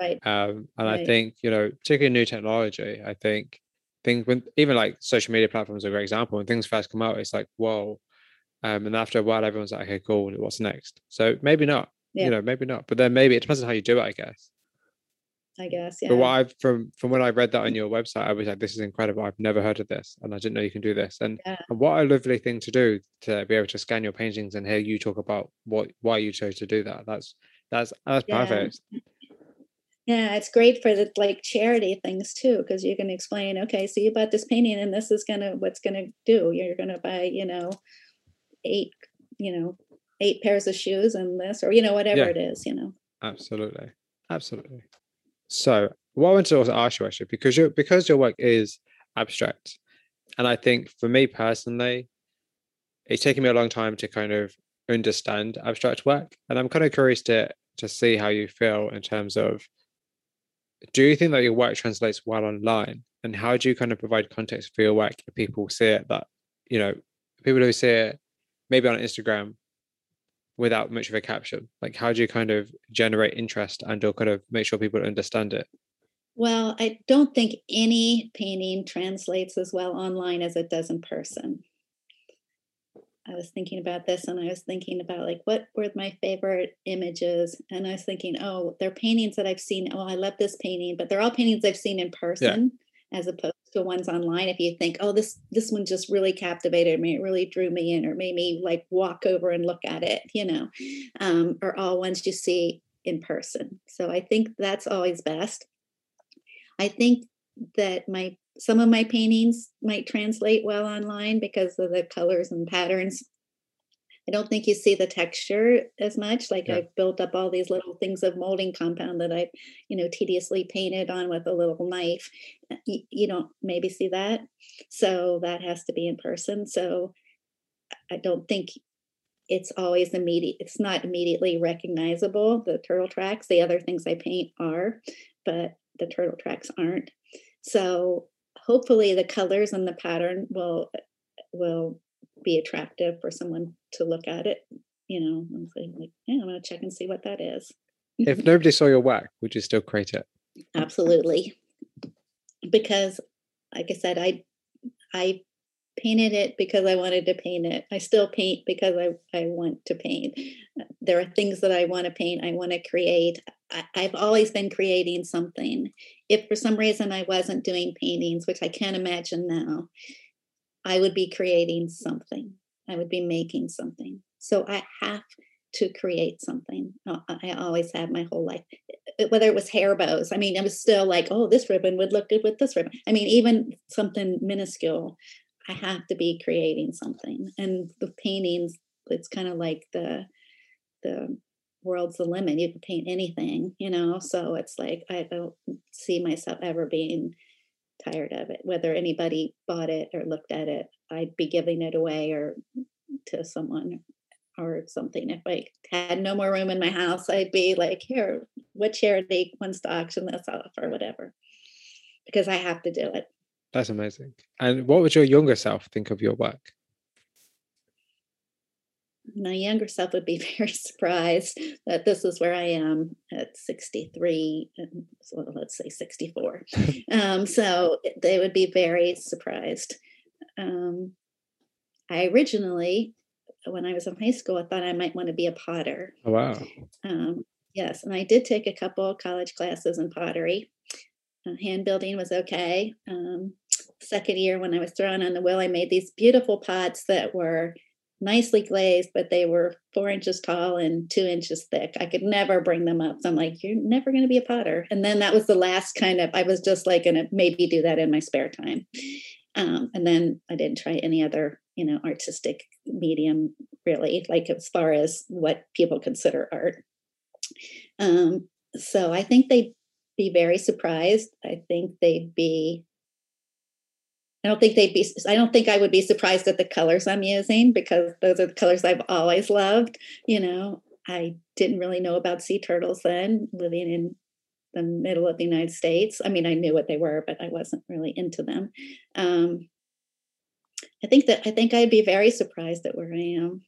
[SPEAKER 1] Right.
[SPEAKER 2] Um, and right. I think you know, particularly new technology, I think things when even like social media platforms are a great example. When things first come out, it's like whoa, um, and after a while, everyone's like, okay, cool. What's next? So maybe not. Yeah. You know, maybe not. But then maybe it depends on how you do it, I guess.
[SPEAKER 1] I guess. Yeah.
[SPEAKER 2] But what I've from from when I read that on your website, I was like, this is incredible. I've never heard of this, and I didn't know you can do this. And, yeah. and what a lovely thing to do to be able to scan your paintings and hear you talk about what why you chose to do that. That's that's that's yeah. perfect.
[SPEAKER 1] Yeah, it's great for the like charity things too, because you can explain, okay, so you bought this painting and this is gonna what's gonna do. You're gonna buy, you know, eight, you know, eight pairs of shoes and this, or you know, whatever yeah. it is, you know.
[SPEAKER 2] Absolutely. Absolutely. So what I wanted to also ask you actually, because your because your work is abstract, and I think for me personally, it's taken me a long time to kind of understand abstract work. And I'm kind of curious to to see how you feel in terms of do you think that your work translates well online? And how do you kind of provide context for your work if people see it that you know people who see it maybe on instagram without much of a caption? Like how do you kind of generate interest and or kind of make sure people understand it?
[SPEAKER 1] Well i don't think any painting translates as well online as it does in person I was thinking about this and I was thinking about like what were my favorite images and I was thinking oh they're paintings that I've seen oh I love this painting but they're all paintings I've seen in person yeah. as opposed to ones online if you think oh this this one just really captivated me it really drew me in or made me like walk over and look at it you know um, are all ones you see in person so I think that's always best I think that my some of my paintings might translate well online because of the colors and patterns I don't think you see the texture as much. Like
[SPEAKER 2] Yeah.
[SPEAKER 1] I've built up all these little things of molding compound that I've, you know, tediously painted on with a little knife. Uh, You, you don't maybe see that. So that has to be in person. So I don't think it's always immediate. It's not immediately recognizable. The turtle tracks, the other things I paint are, but the turtle tracks aren't. So hopefully the colors and the pattern will will be attractive for someone to look at it. You know, and say like, yeah, I'm gonna check and see what that is.
[SPEAKER 2] If mm-hmm. nobody saw your work, would you still create it?
[SPEAKER 1] Absolutely. Because like I said, I I painted it because I wanted to paint it. I still paint because I, I want to paint. There are things that I want to paint, I want to create. I've always been creating something. If for some reason I wasn't doing paintings, which I can't imagine now, I would be creating something. I would be making something. So I have to create something. Uh, I always have my whole life. Whether it was hair bows, I mean, I was still like, oh, this ribbon would look good with this ribbon. I mean, even something minuscule, I have to be creating something. And the paintings, it's kind of like the the world's the limit. You can paint anything, you know. So it's like I don't see myself ever being tired of it. Whether anybody bought it or looked at it, I'd be giving it away or to someone or something. If I had no more room in my house, I'd be like, here, what charity wants to auction this off or whatever. Because I have to do it.
[SPEAKER 2] That's amazing. And what would your younger self think of your work?
[SPEAKER 1] My younger self would be very surprised that this is where I am at 63, and so let's say 64. um, so they would be very surprised. Um, I originally, when I was in high school, I thought I might want to be a potter.
[SPEAKER 2] Oh, wow.
[SPEAKER 1] Um, yes, and I did take a couple college classes in pottery. Uh, hand building was okay. Um, second year, when I was thrown on the wheel, I made these beautiful pots that were nicely glazed, but they were four inches tall and two inches thick. I could never bring them up. So I'm like, you're never going to be a potter. And then that was the last kind of, I was just like going to maybe do that in my spare time. Um, and then I didn't try any other, you know, artistic medium really, like as far as what people consider art. Um, so I think they'd be very surprised. I think they'd be I don't think they'd be I don't think I would be surprised at the colors I'm using because those are the colors I've always loved. You know, I didn't really know about sea turtles then, living in the middle of the United States. I mean, I knew what they were, but I wasn't really into them. Um, I think that I think I'd be very surprised at where I am.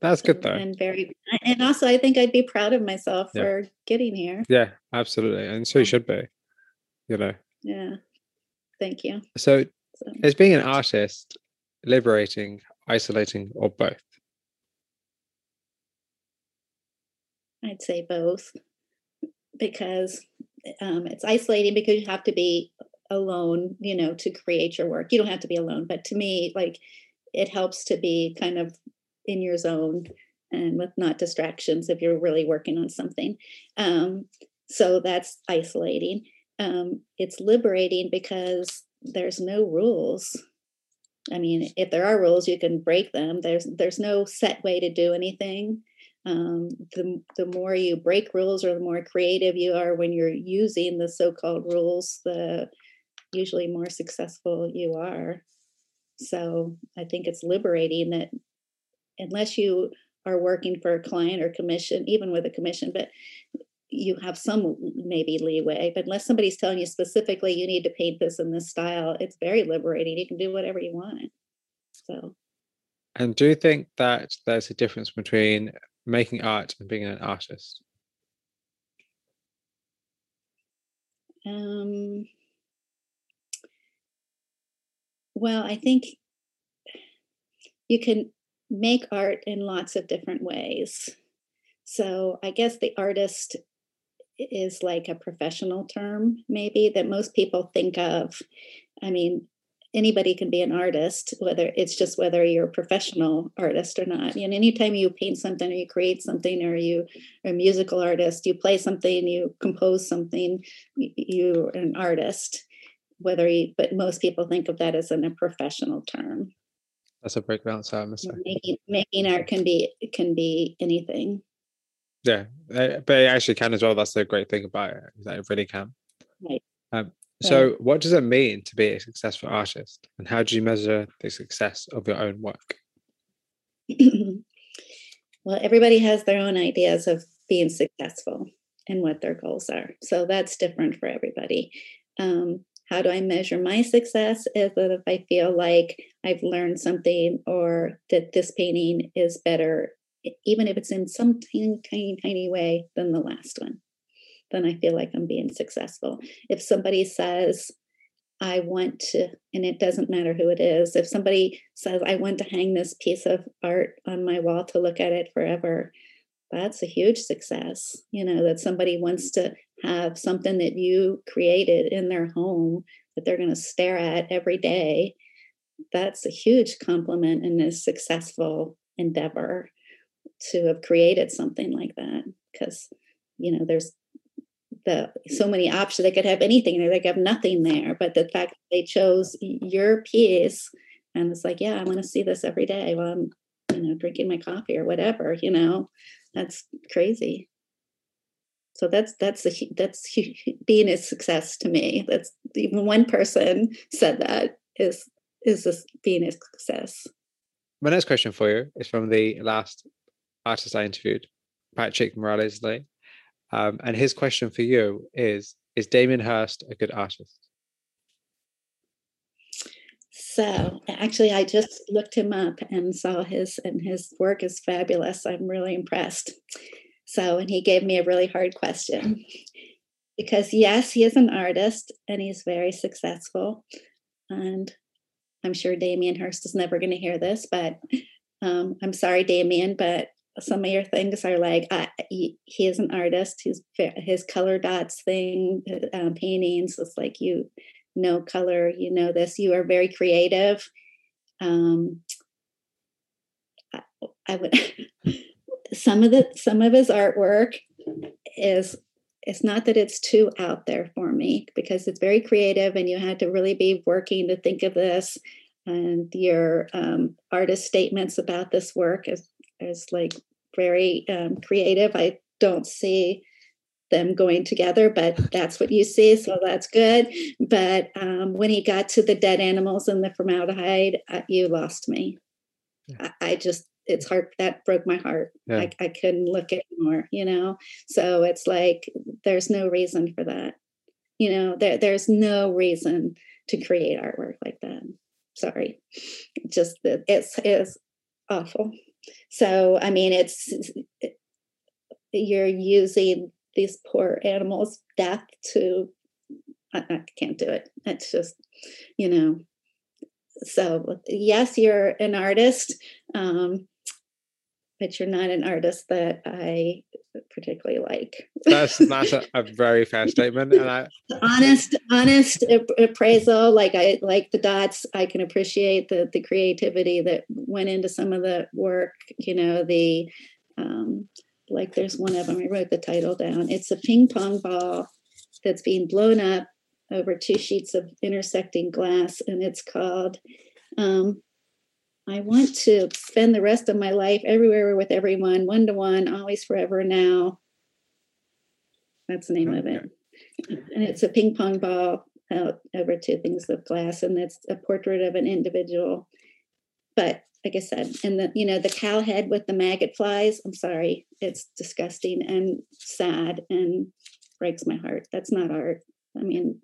[SPEAKER 2] That's good though.
[SPEAKER 1] And very and also I think I'd be proud of myself
[SPEAKER 2] Yeah.
[SPEAKER 1] for getting here.
[SPEAKER 2] Yeah, absolutely. And so you should be, you know.
[SPEAKER 1] Yeah. Thank you.
[SPEAKER 2] So
[SPEAKER 1] So,
[SPEAKER 2] is being an artist liberating, isolating, or both?
[SPEAKER 1] I'd say both because um, it's isolating because you have to be alone, you know, to create your work. You don't have to be alone, but to me, like it helps to be kind of in your zone and with not distractions if you're really working on something. Um, so that's isolating. Um, it's liberating because there's no rules. I mean, if there are rules, you can break them. There's there's no set way to do anything um, the, the more you break rules or the more creative you are when you're using the so-called rules the usually more successful you are so i think it's liberating that unless you are working for a client or commission even with a commission but you have some maybe leeway but unless somebody's telling you specifically you need to paint this in this style it's very liberating you can do whatever you want so
[SPEAKER 2] And do you think that there's a difference between making art and being an artist?
[SPEAKER 1] Um, well, I think you can make art in lots of different ways. So I guess the artist is like a professional term, maybe that most people think of. I mean, anybody can be an artist, whether it's just whether you're a professional artist or not. And anytime you paint something or you create something or you are a musical artist, you play something, you compose something, you're an artist. Whether you, but most people think of that as in a professional term.
[SPEAKER 2] That's a great answer, I must say.
[SPEAKER 1] Making, making art can be can be anything.
[SPEAKER 2] Yeah, uh, but it actually can as well. That's the great thing about it. That it really can.
[SPEAKER 1] Right.
[SPEAKER 2] Um, so, what does it mean to be a successful artist, and how do you measure the success of your own work?
[SPEAKER 1] well, everybody has their own ideas of being successful and what their goals are. So that's different for everybody. Um, how do I measure my success? Is that if I feel like I've learned something or that this painting is better, even if it's in some tiny, tiny, tiny way than the last one, then I feel like I'm being successful. If somebody says, I want to, and it doesn't matter who it is, if somebody says, I want to hang this piece of art on my wall to look at it forever, that's a huge success. You know, that somebody wants to have something that you created in their home that they're going to stare at every day. That's a huge compliment and a successful endeavor to have created something like that. Because, you know, there's the so many options. They could have anything they could have nothing there. But the fact that they chose your piece and it's like, yeah, I want to see this every day while I'm, you know, drinking my coffee or whatever, you know, that's crazy so that's that's a, that's being a success to me that's even one person said that is is this being a success
[SPEAKER 2] my next question for you is from the last artist i interviewed patrick morales lee um, and his question for you is is damien hirst a good artist?
[SPEAKER 1] So actually i just looked him up and saw his and his work is fabulous. I'm really impressed. So, and he gave me a really hard question. Because, yes, he is an artist and he's very successful. And I'm sure Damien Hirst is never going to hear this, but um, I'm sorry, Damien, but some of your things are like uh, he, he, is an artist. His his color dots thing, um, paintings. It's like you know color. You know this. You are very creative. Um, I, I would. some of the some of his artwork is it's not that it's too out there for me because it's very creative and you had to really be working to think of this and your um, artist statements about this work is, is like very um, creative. I don't see them going together but that's what you see so that's good. But um, when he got to the dead animals and the formaldehyde uh, you lost me. I, I just it's hard that broke my heart. Yeah. I, I couldn't look anymore you know? So it's like there's no reason for that. You know there, there's no reason to create artwork like that. Sorry. Just it's it's awful so i mean it's you're using these poor animals death to I, I can't do it. It's just you know. So yes you're an artist um, but you're not an artist that I particularly like.
[SPEAKER 2] that's that's a, a, very fair statement, and I
[SPEAKER 1] honest honest appraisal. Like I like the dots. I can appreciate the the creativity that went into some of the work. You know the um, like there's one of them. I wrote the title down. It's a ping pong ball that's being blown up over two sheets of intersecting glass, and it's called. Um, I want to spend the rest of my life everywhere with everyone, one to one, always, forever, now. That's the name of it. And it's a ping pong ball out over two things of glass, and that's a portrait of an individual. But like I said, and the you know the cow head with the maggot flies. I'm sorry, it's disgusting and sad and breaks my heart. That's not art. I mean,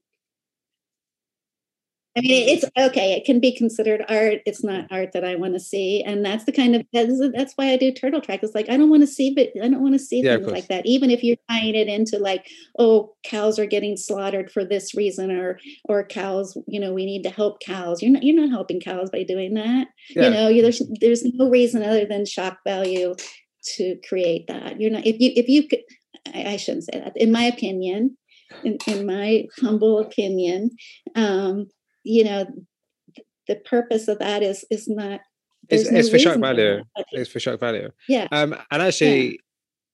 [SPEAKER 1] I mean, it's okay. It can be considered art. It's not art that I want to see, and that's the kind of that's why I do turtle track. It's like I don't want to see, but I don't want to see yeah, things like that. Even if you're tying it into like, oh, cows are getting slaughtered for this reason, or or cows, you know, we need to help cows. You're not you're not helping cows by doing that. Yeah. You know, there's there's no reason other than shock value to create that. You're not if you if you could. I, I shouldn't say that. In my opinion, in, in my humble opinion. Um, you know the purpose of that is is not
[SPEAKER 2] it's, no it's for shock value for it's for shock value
[SPEAKER 1] yeah
[SPEAKER 2] um and actually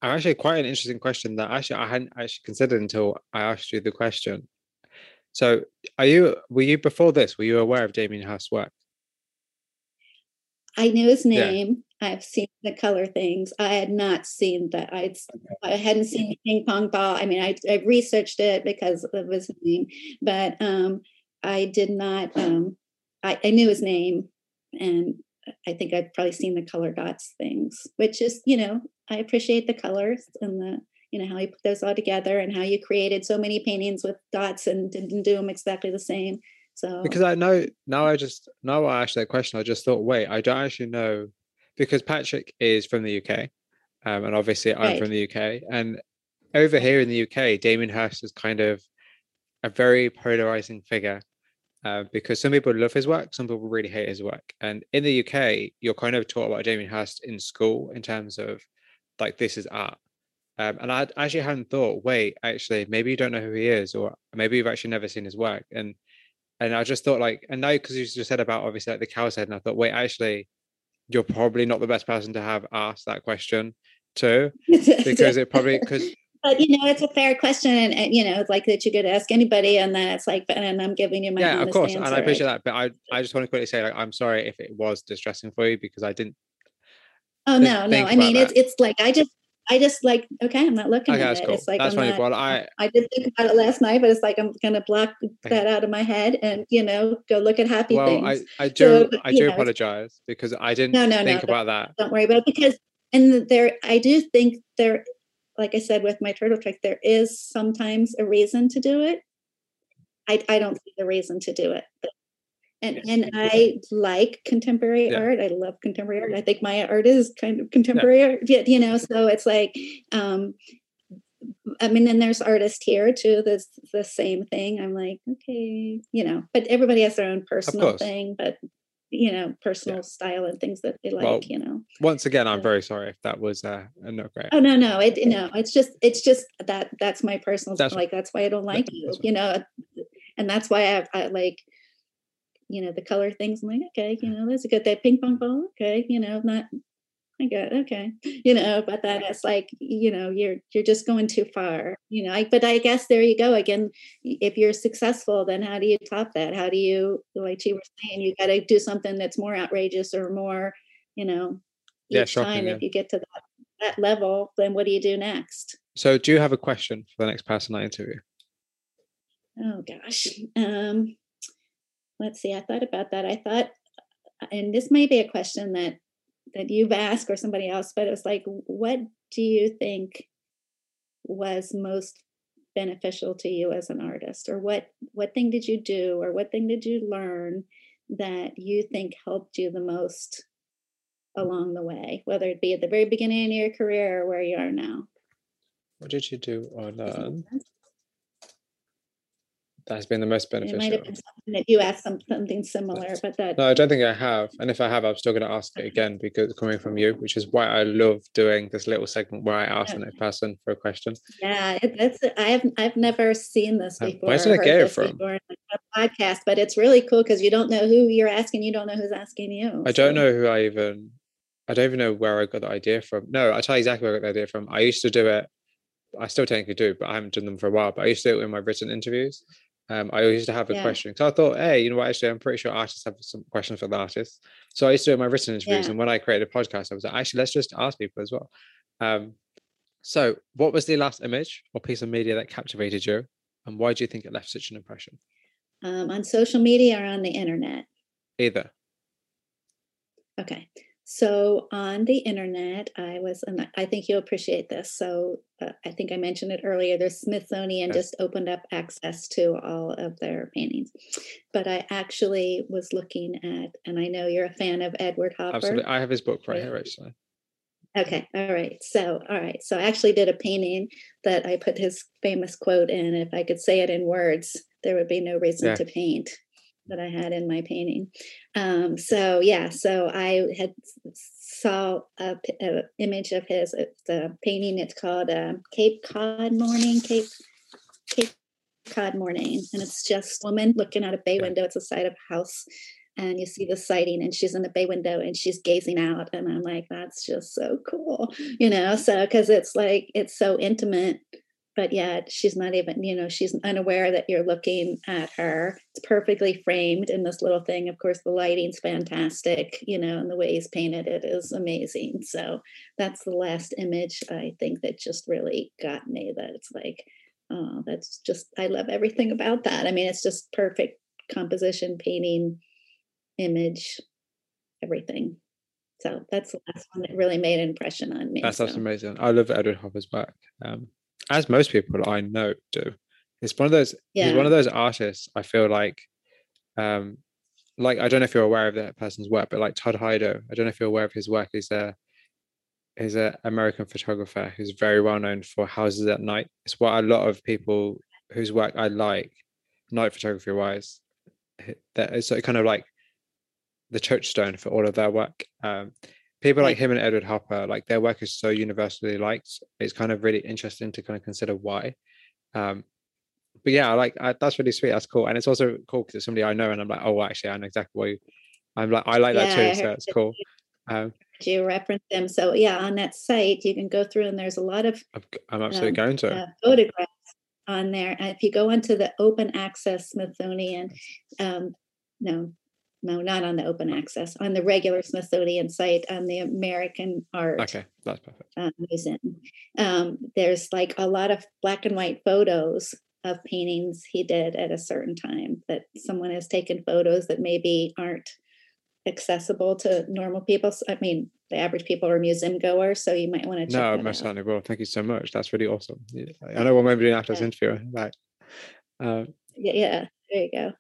[SPEAKER 2] yeah. actually quite an interesting question that actually i hadn't actually considered until i asked you the question so are you were you before this were you aware of damien hirst's work
[SPEAKER 1] I knew his name. Yeah. I've seen the color things. I had not seen that. I'd I hadn't seen the ping pong ball. I mean, I I researched it because of his name, but um, I did not. Um, I, I knew his name, and I think I've probably seen the color dots things, which is you know I appreciate the colors and the you know how you put those all together and how you created so many paintings with dots and didn't do them exactly the same so
[SPEAKER 2] because I know now I just now I asked that question, I just thought, wait, I don't actually know because Patrick is from the UK. Um, and obviously I'm right. from the UK. And over here in the UK, Damien Hirst is kind of a very polarizing figure. Uh, because some people love his work, some people really hate his work. And in the UK, you're kind of taught about Damien Hirst in school in terms of like this is art. Um, and I actually hadn't thought, wait, actually, maybe you don't know who he is, or maybe you've actually never seen his work. And and I just thought like, and now because you just said about obviously like the cow's head, and I thought, wait, actually, you're probably not the best person to have asked that question to, because it probably because.
[SPEAKER 1] But you know, it's a fair question, and, and, you know, it's like that you could ask anybody, and then it's like, and I'm giving you my
[SPEAKER 2] yeah, of course,
[SPEAKER 1] answer.
[SPEAKER 2] and I appreciate that. But I, I just want to quickly say, like, I'm sorry if it was distressing for you because I didn't.
[SPEAKER 1] Oh no, no! I mean, that. it's it's like I just I just like okay, I'm not looking okay, at it. Cool. It's like
[SPEAKER 2] that's
[SPEAKER 1] funny.
[SPEAKER 2] Not, well, I
[SPEAKER 1] I did think about it last night, but it's like I'm gonna block that out of my head and you know go look at happy
[SPEAKER 2] well,
[SPEAKER 1] things.
[SPEAKER 2] I I do so, I do know, apologize because I didn't no, no, think no, about that.
[SPEAKER 1] Don't worry about it because and there I do think there, like I said with my turtle trick, there is sometimes a reason to do it. I I don't see the reason to do it, but and and I like contemporary yeah. art. I love contemporary art. I think my art is kind of contemporary yeah. art, you know. So it's like, um, I mean, then there's artists here too. That's the same thing. I'm like, okay, you know, but everybody has their own personal thing, but you know, personal yeah. style and things that they like, well, you know.
[SPEAKER 2] Once again, I'm very sorry if that was uh, not great.
[SPEAKER 1] Oh no, no, it no, it's just it's just that that's my personal that's, like that's why I don't like you, you know, and that's why I, I like you know, the color things. I'm like, okay, you know, that's a good that ping pong ball. Okay, you know, not I okay, you know, but that it's like, you know, you're you're just going too far, you know. I, but I guess there you go again. If you're successful, then how do you top that? How do you, like she was saying, you got to do something that's more outrageous or more, you know, each yeah, shocking, time. Yeah. If you get to that that level, then what do you do next?
[SPEAKER 2] So, do you have a question for the next person I interview?
[SPEAKER 1] Oh gosh. Um, let's see, I thought about that. I thought, and this may be a question that that you've asked or somebody else, but it was like, what do you think was most beneficial to you as an artist, or what what thing did you do, or what thing did you learn that you think helped you the most along the way, whether it be at the very beginning of your career or where you are now?
[SPEAKER 2] What did you do or learn that's been the most beneficial. It might have been
[SPEAKER 1] something that you asked some, something similar, but that.
[SPEAKER 2] No, I don't think I have. And if I have, I'm still going to ask it again because coming from you, which is why I love doing this little segment where I ask the next person for a question.
[SPEAKER 1] Yeah, it, that's. I've I've never seen this before.
[SPEAKER 2] Where did I get it from? a
[SPEAKER 1] podcast, but it's really cool because you don't know who you're asking. You don't know who's asking you.
[SPEAKER 2] I so. don't know who I even. I don't even know where I got the idea from. No, I tell you exactly where I got the idea from. I used to do it I still technically do, but I haven't done them for a while. But I used to do it in my written interviews. Um, I used to have a yeah. question. So I thought, hey, you know what? Actually, I'm pretty sure artists have some questions for the artists. So I used to do my written interviews. Yeah. And when I created a podcast, I was like, actually, let's just ask people as well. Um, so, what was the last image or piece of media that captivated you? And why do you think it left such an impression?
[SPEAKER 1] Um, on social media or on the internet?
[SPEAKER 2] Either.
[SPEAKER 1] Okay. So on the internet, I was, and I think you'll appreciate this. So uh, I think I mentioned it earlier. The Smithsonian yes. just opened up access to all of their paintings, but I actually was looking at, and I know you're a fan of Edward Hopper.
[SPEAKER 2] Absolutely, I have his book right here, actually.
[SPEAKER 1] Okay, all right. So, all right. So I actually did a painting that I put his famous quote in. If I could say it in words, there would be no reason yeah. to paint that I had in my painting. Um, so yeah, so I had saw a, a image of his. It's a painting. It's called uh, Cape Cod Morning. Cape Cape Cod Morning, and it's just woman looking out a bay window. It's the side of a house. And you see the sighting, and she's in the bay window and she's gazing out. And I'm like, that's just so cool, you know? So, because it's like, it's so intimate but yet she's not even you know she's unaware that you're looking at her. It's perfectly framed in this little thing. Of course the lighting's fantastic you know and the way he's painted it is amazing. So that's the last image i think that just really got me that it's like oh that's just i love everything about that. I mean it's just perfect composition painting image everything. So that's the last one that really made an impression on me
[SPEAKER 2] that's,
[SPEAKER 1] so.
[SPEAKER 2] that's amazing. I love edward hopper's work. Um, as most people I know do. It's one of those. Yeah. He's one of those artists. I feel like, um, like I don't know if you're aware of that person's work, but like Todd Hido, I don't know if you're aware of his work. He's a is an American photographer who's very well known for houses at night. It's what a lot of people whose work I like, night photography wise, that is kind of like the touchstone for all of their work. Um, people like him and Edward Hopper, like their work is so universally liked. It's kind of really interesting to kind of consider why. Um, but yeah, like I, that's really sweet. That's cool, and it's also cool because it's somebody I know, and I'm like, oh, actually, I know exactly what you. I'm like, I like yeah, that too, so it's cool. Um,
[SPEAKER 1] you reference them, so yeah, on that site you can go through, and there's a lot of.
[SPEAKER 2] I'm absolutely um, going to
[SPEAKER 1] uh, photographs on there. And if you go into the open access Smithsonian, um, no, no, not on the open access, on the regular Smithsonian site on the American Art.
[SPEAKER 2] Okay, that's perfect.
[SPEAKER 1] Um, museum. Um, there's like a lot of black and white photos of paintings he did at a certain time that someone has taken photos that maybe aren't accessible to normal people. I mean, the average people are museum goers, so you might want to check.
[SPEAKER 2] No, most certainly will. Thank you so much. That's really awesome. I know we're maybe doing after yeah. this interview. Like,
[SPEAKER 1] uh, yeah, yeah, there you go.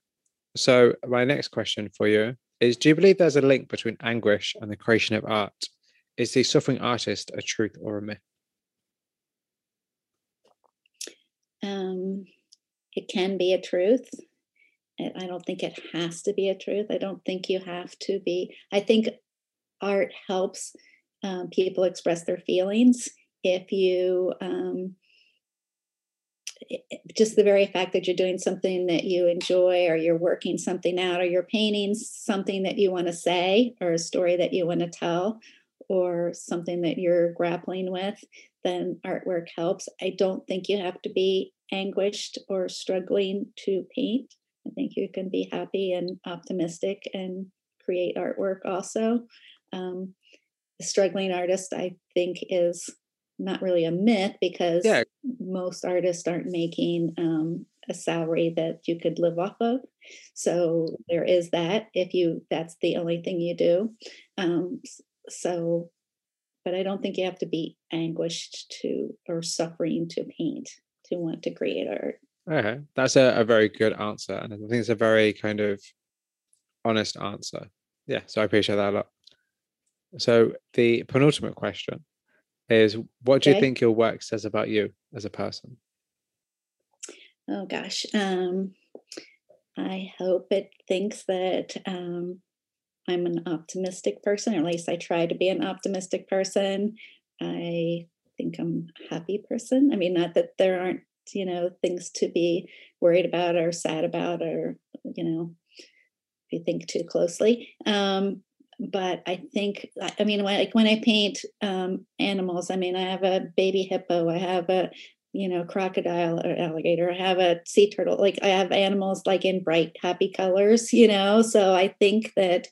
[SPEAKER 2] So, my next question for you is Do you believe there's a link between anguish and the creation of art? Is the suffering artist a truth or a myth?
[SPEAKER 1] Um, it can be a truth. I don't think it has to be a truth. I don't think you have to be. I think art helps um, people express their feelings. If you um, just the very fact that you're doing something that you enjoy or you're working something out or you're painting something that you want to say or a story that you want to tell or something that you're grappling with then artwork helps. I don't think you have to be anguished or struggling to paint. I think you can be happy and optimistic and create artwork also. Um, the struggling artist i think is not really a myth because yeah. most artists aren't making um, a salary that you could live off of. So there is that if you that's the only thing you do. Um, so, but I don't think you have to be anguished to or suffering to paint to want to create art.
[SPEAKER 2] Okay, that's a, a very good answer, and I think it's a very kind of honest answer. Yeah, so I appreciate that a lot. So the penultimate question is what do okay. you think your work says about you as a person?
[SPEAKER 1] Oh gosh. Um, I hope it thinks that um, I'm an optimistic person, or at least I try to be an optimistic person. I think I'm a happy person. I mean, not that there aren't, you know, things to be worried about or sad about, or, you know, if you think too closely. Um, but I think I mean when like when I paint um, animals, I mean I have a baby hippo, I have a you know crocodile or alligator, I have a sea turtle. Like I have animals like in bright happy colors, you know. So I think that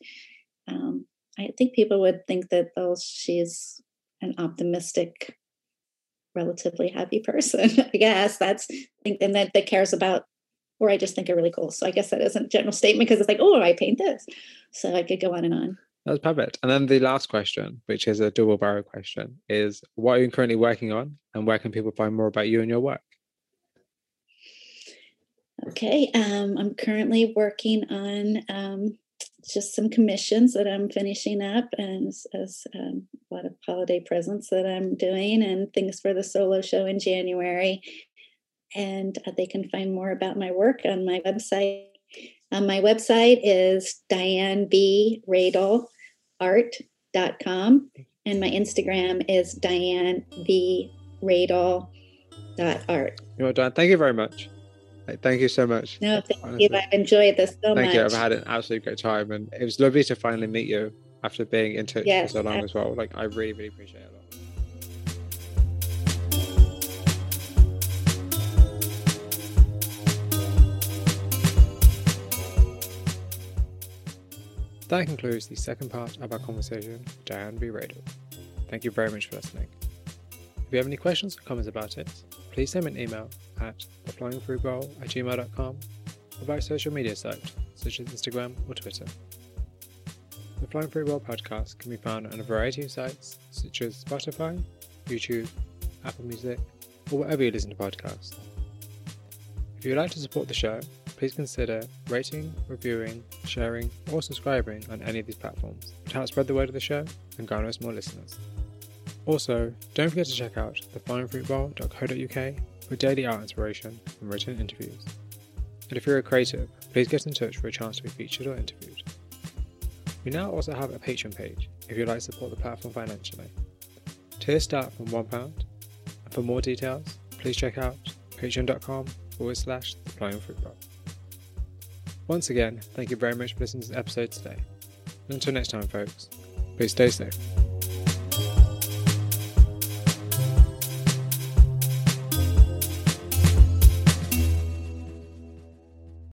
[SPEAKER 1] um, I think people would think that oh she's an optimistic, relatively happy person. I guess that's and that that cares about or I just think are really cool. So I guess that isn't a general statement because it's like, oh, I paint this. So I could go on and on.
[SPEAKER 2] That's perfect. And then the last question, which is a double barrel question, is what are you currently working on and where can people find more about you and your work?
[SPEAKER 1] Okay, um, I'm currently working on um, just some commissions that I'm finishing up and as, as um, a lot of holiday presents that I'm doing and things for the solo show in January. And uh, they can find more about my work on my website, um, my website is Diane V. Radel art.com and my Instagram is Diane V. Radel dot art.
[SPEAKER 2] You know, Diane, thank you very much. Thank you so much.
[SPEAKER 1] No, thank honestly. you. I've enjoyed this so
[SPEAKER 2] thank
[SPEAKER 1] much.
[SPEAKER 2] Thank you. I've had an absolutely great time, and it was lovely to finally meet you after being in touch yes, for so long absolutely. as well. Like, I really, really appreciate it. That concludes the second part of our conversation with Diane V. Thank you very much for listening. If you have any questions or comments about it, please send me an email at theflyingfruitbowl at gmail.com or via social media sites such as Instagram or Twitter. The Flying Fruit Bowl podcast can be found on a variety of sites such as Spotify, YouTube, Apple Music, or wherever you listen to podcasts. If you would like to support the show, please consider rating, reviewing, sharing, or subscribing on any of these platforms to help spread the word of the show and garner us more listeners. Also, don't forget to check out theflyingfruitbowl.co.uk for daily art inspiration and written interviews. And if you're a creative, please get in touch for a chance to be featured or interviewed. We now also have a Patreon page if you'd like to support the platform financially. Tiers start from £1, and for more details, please check out patreon.com forward slash the flying fruit. Once again, thank you very much for listening to this episode today. Until next time, folks, please stay safe.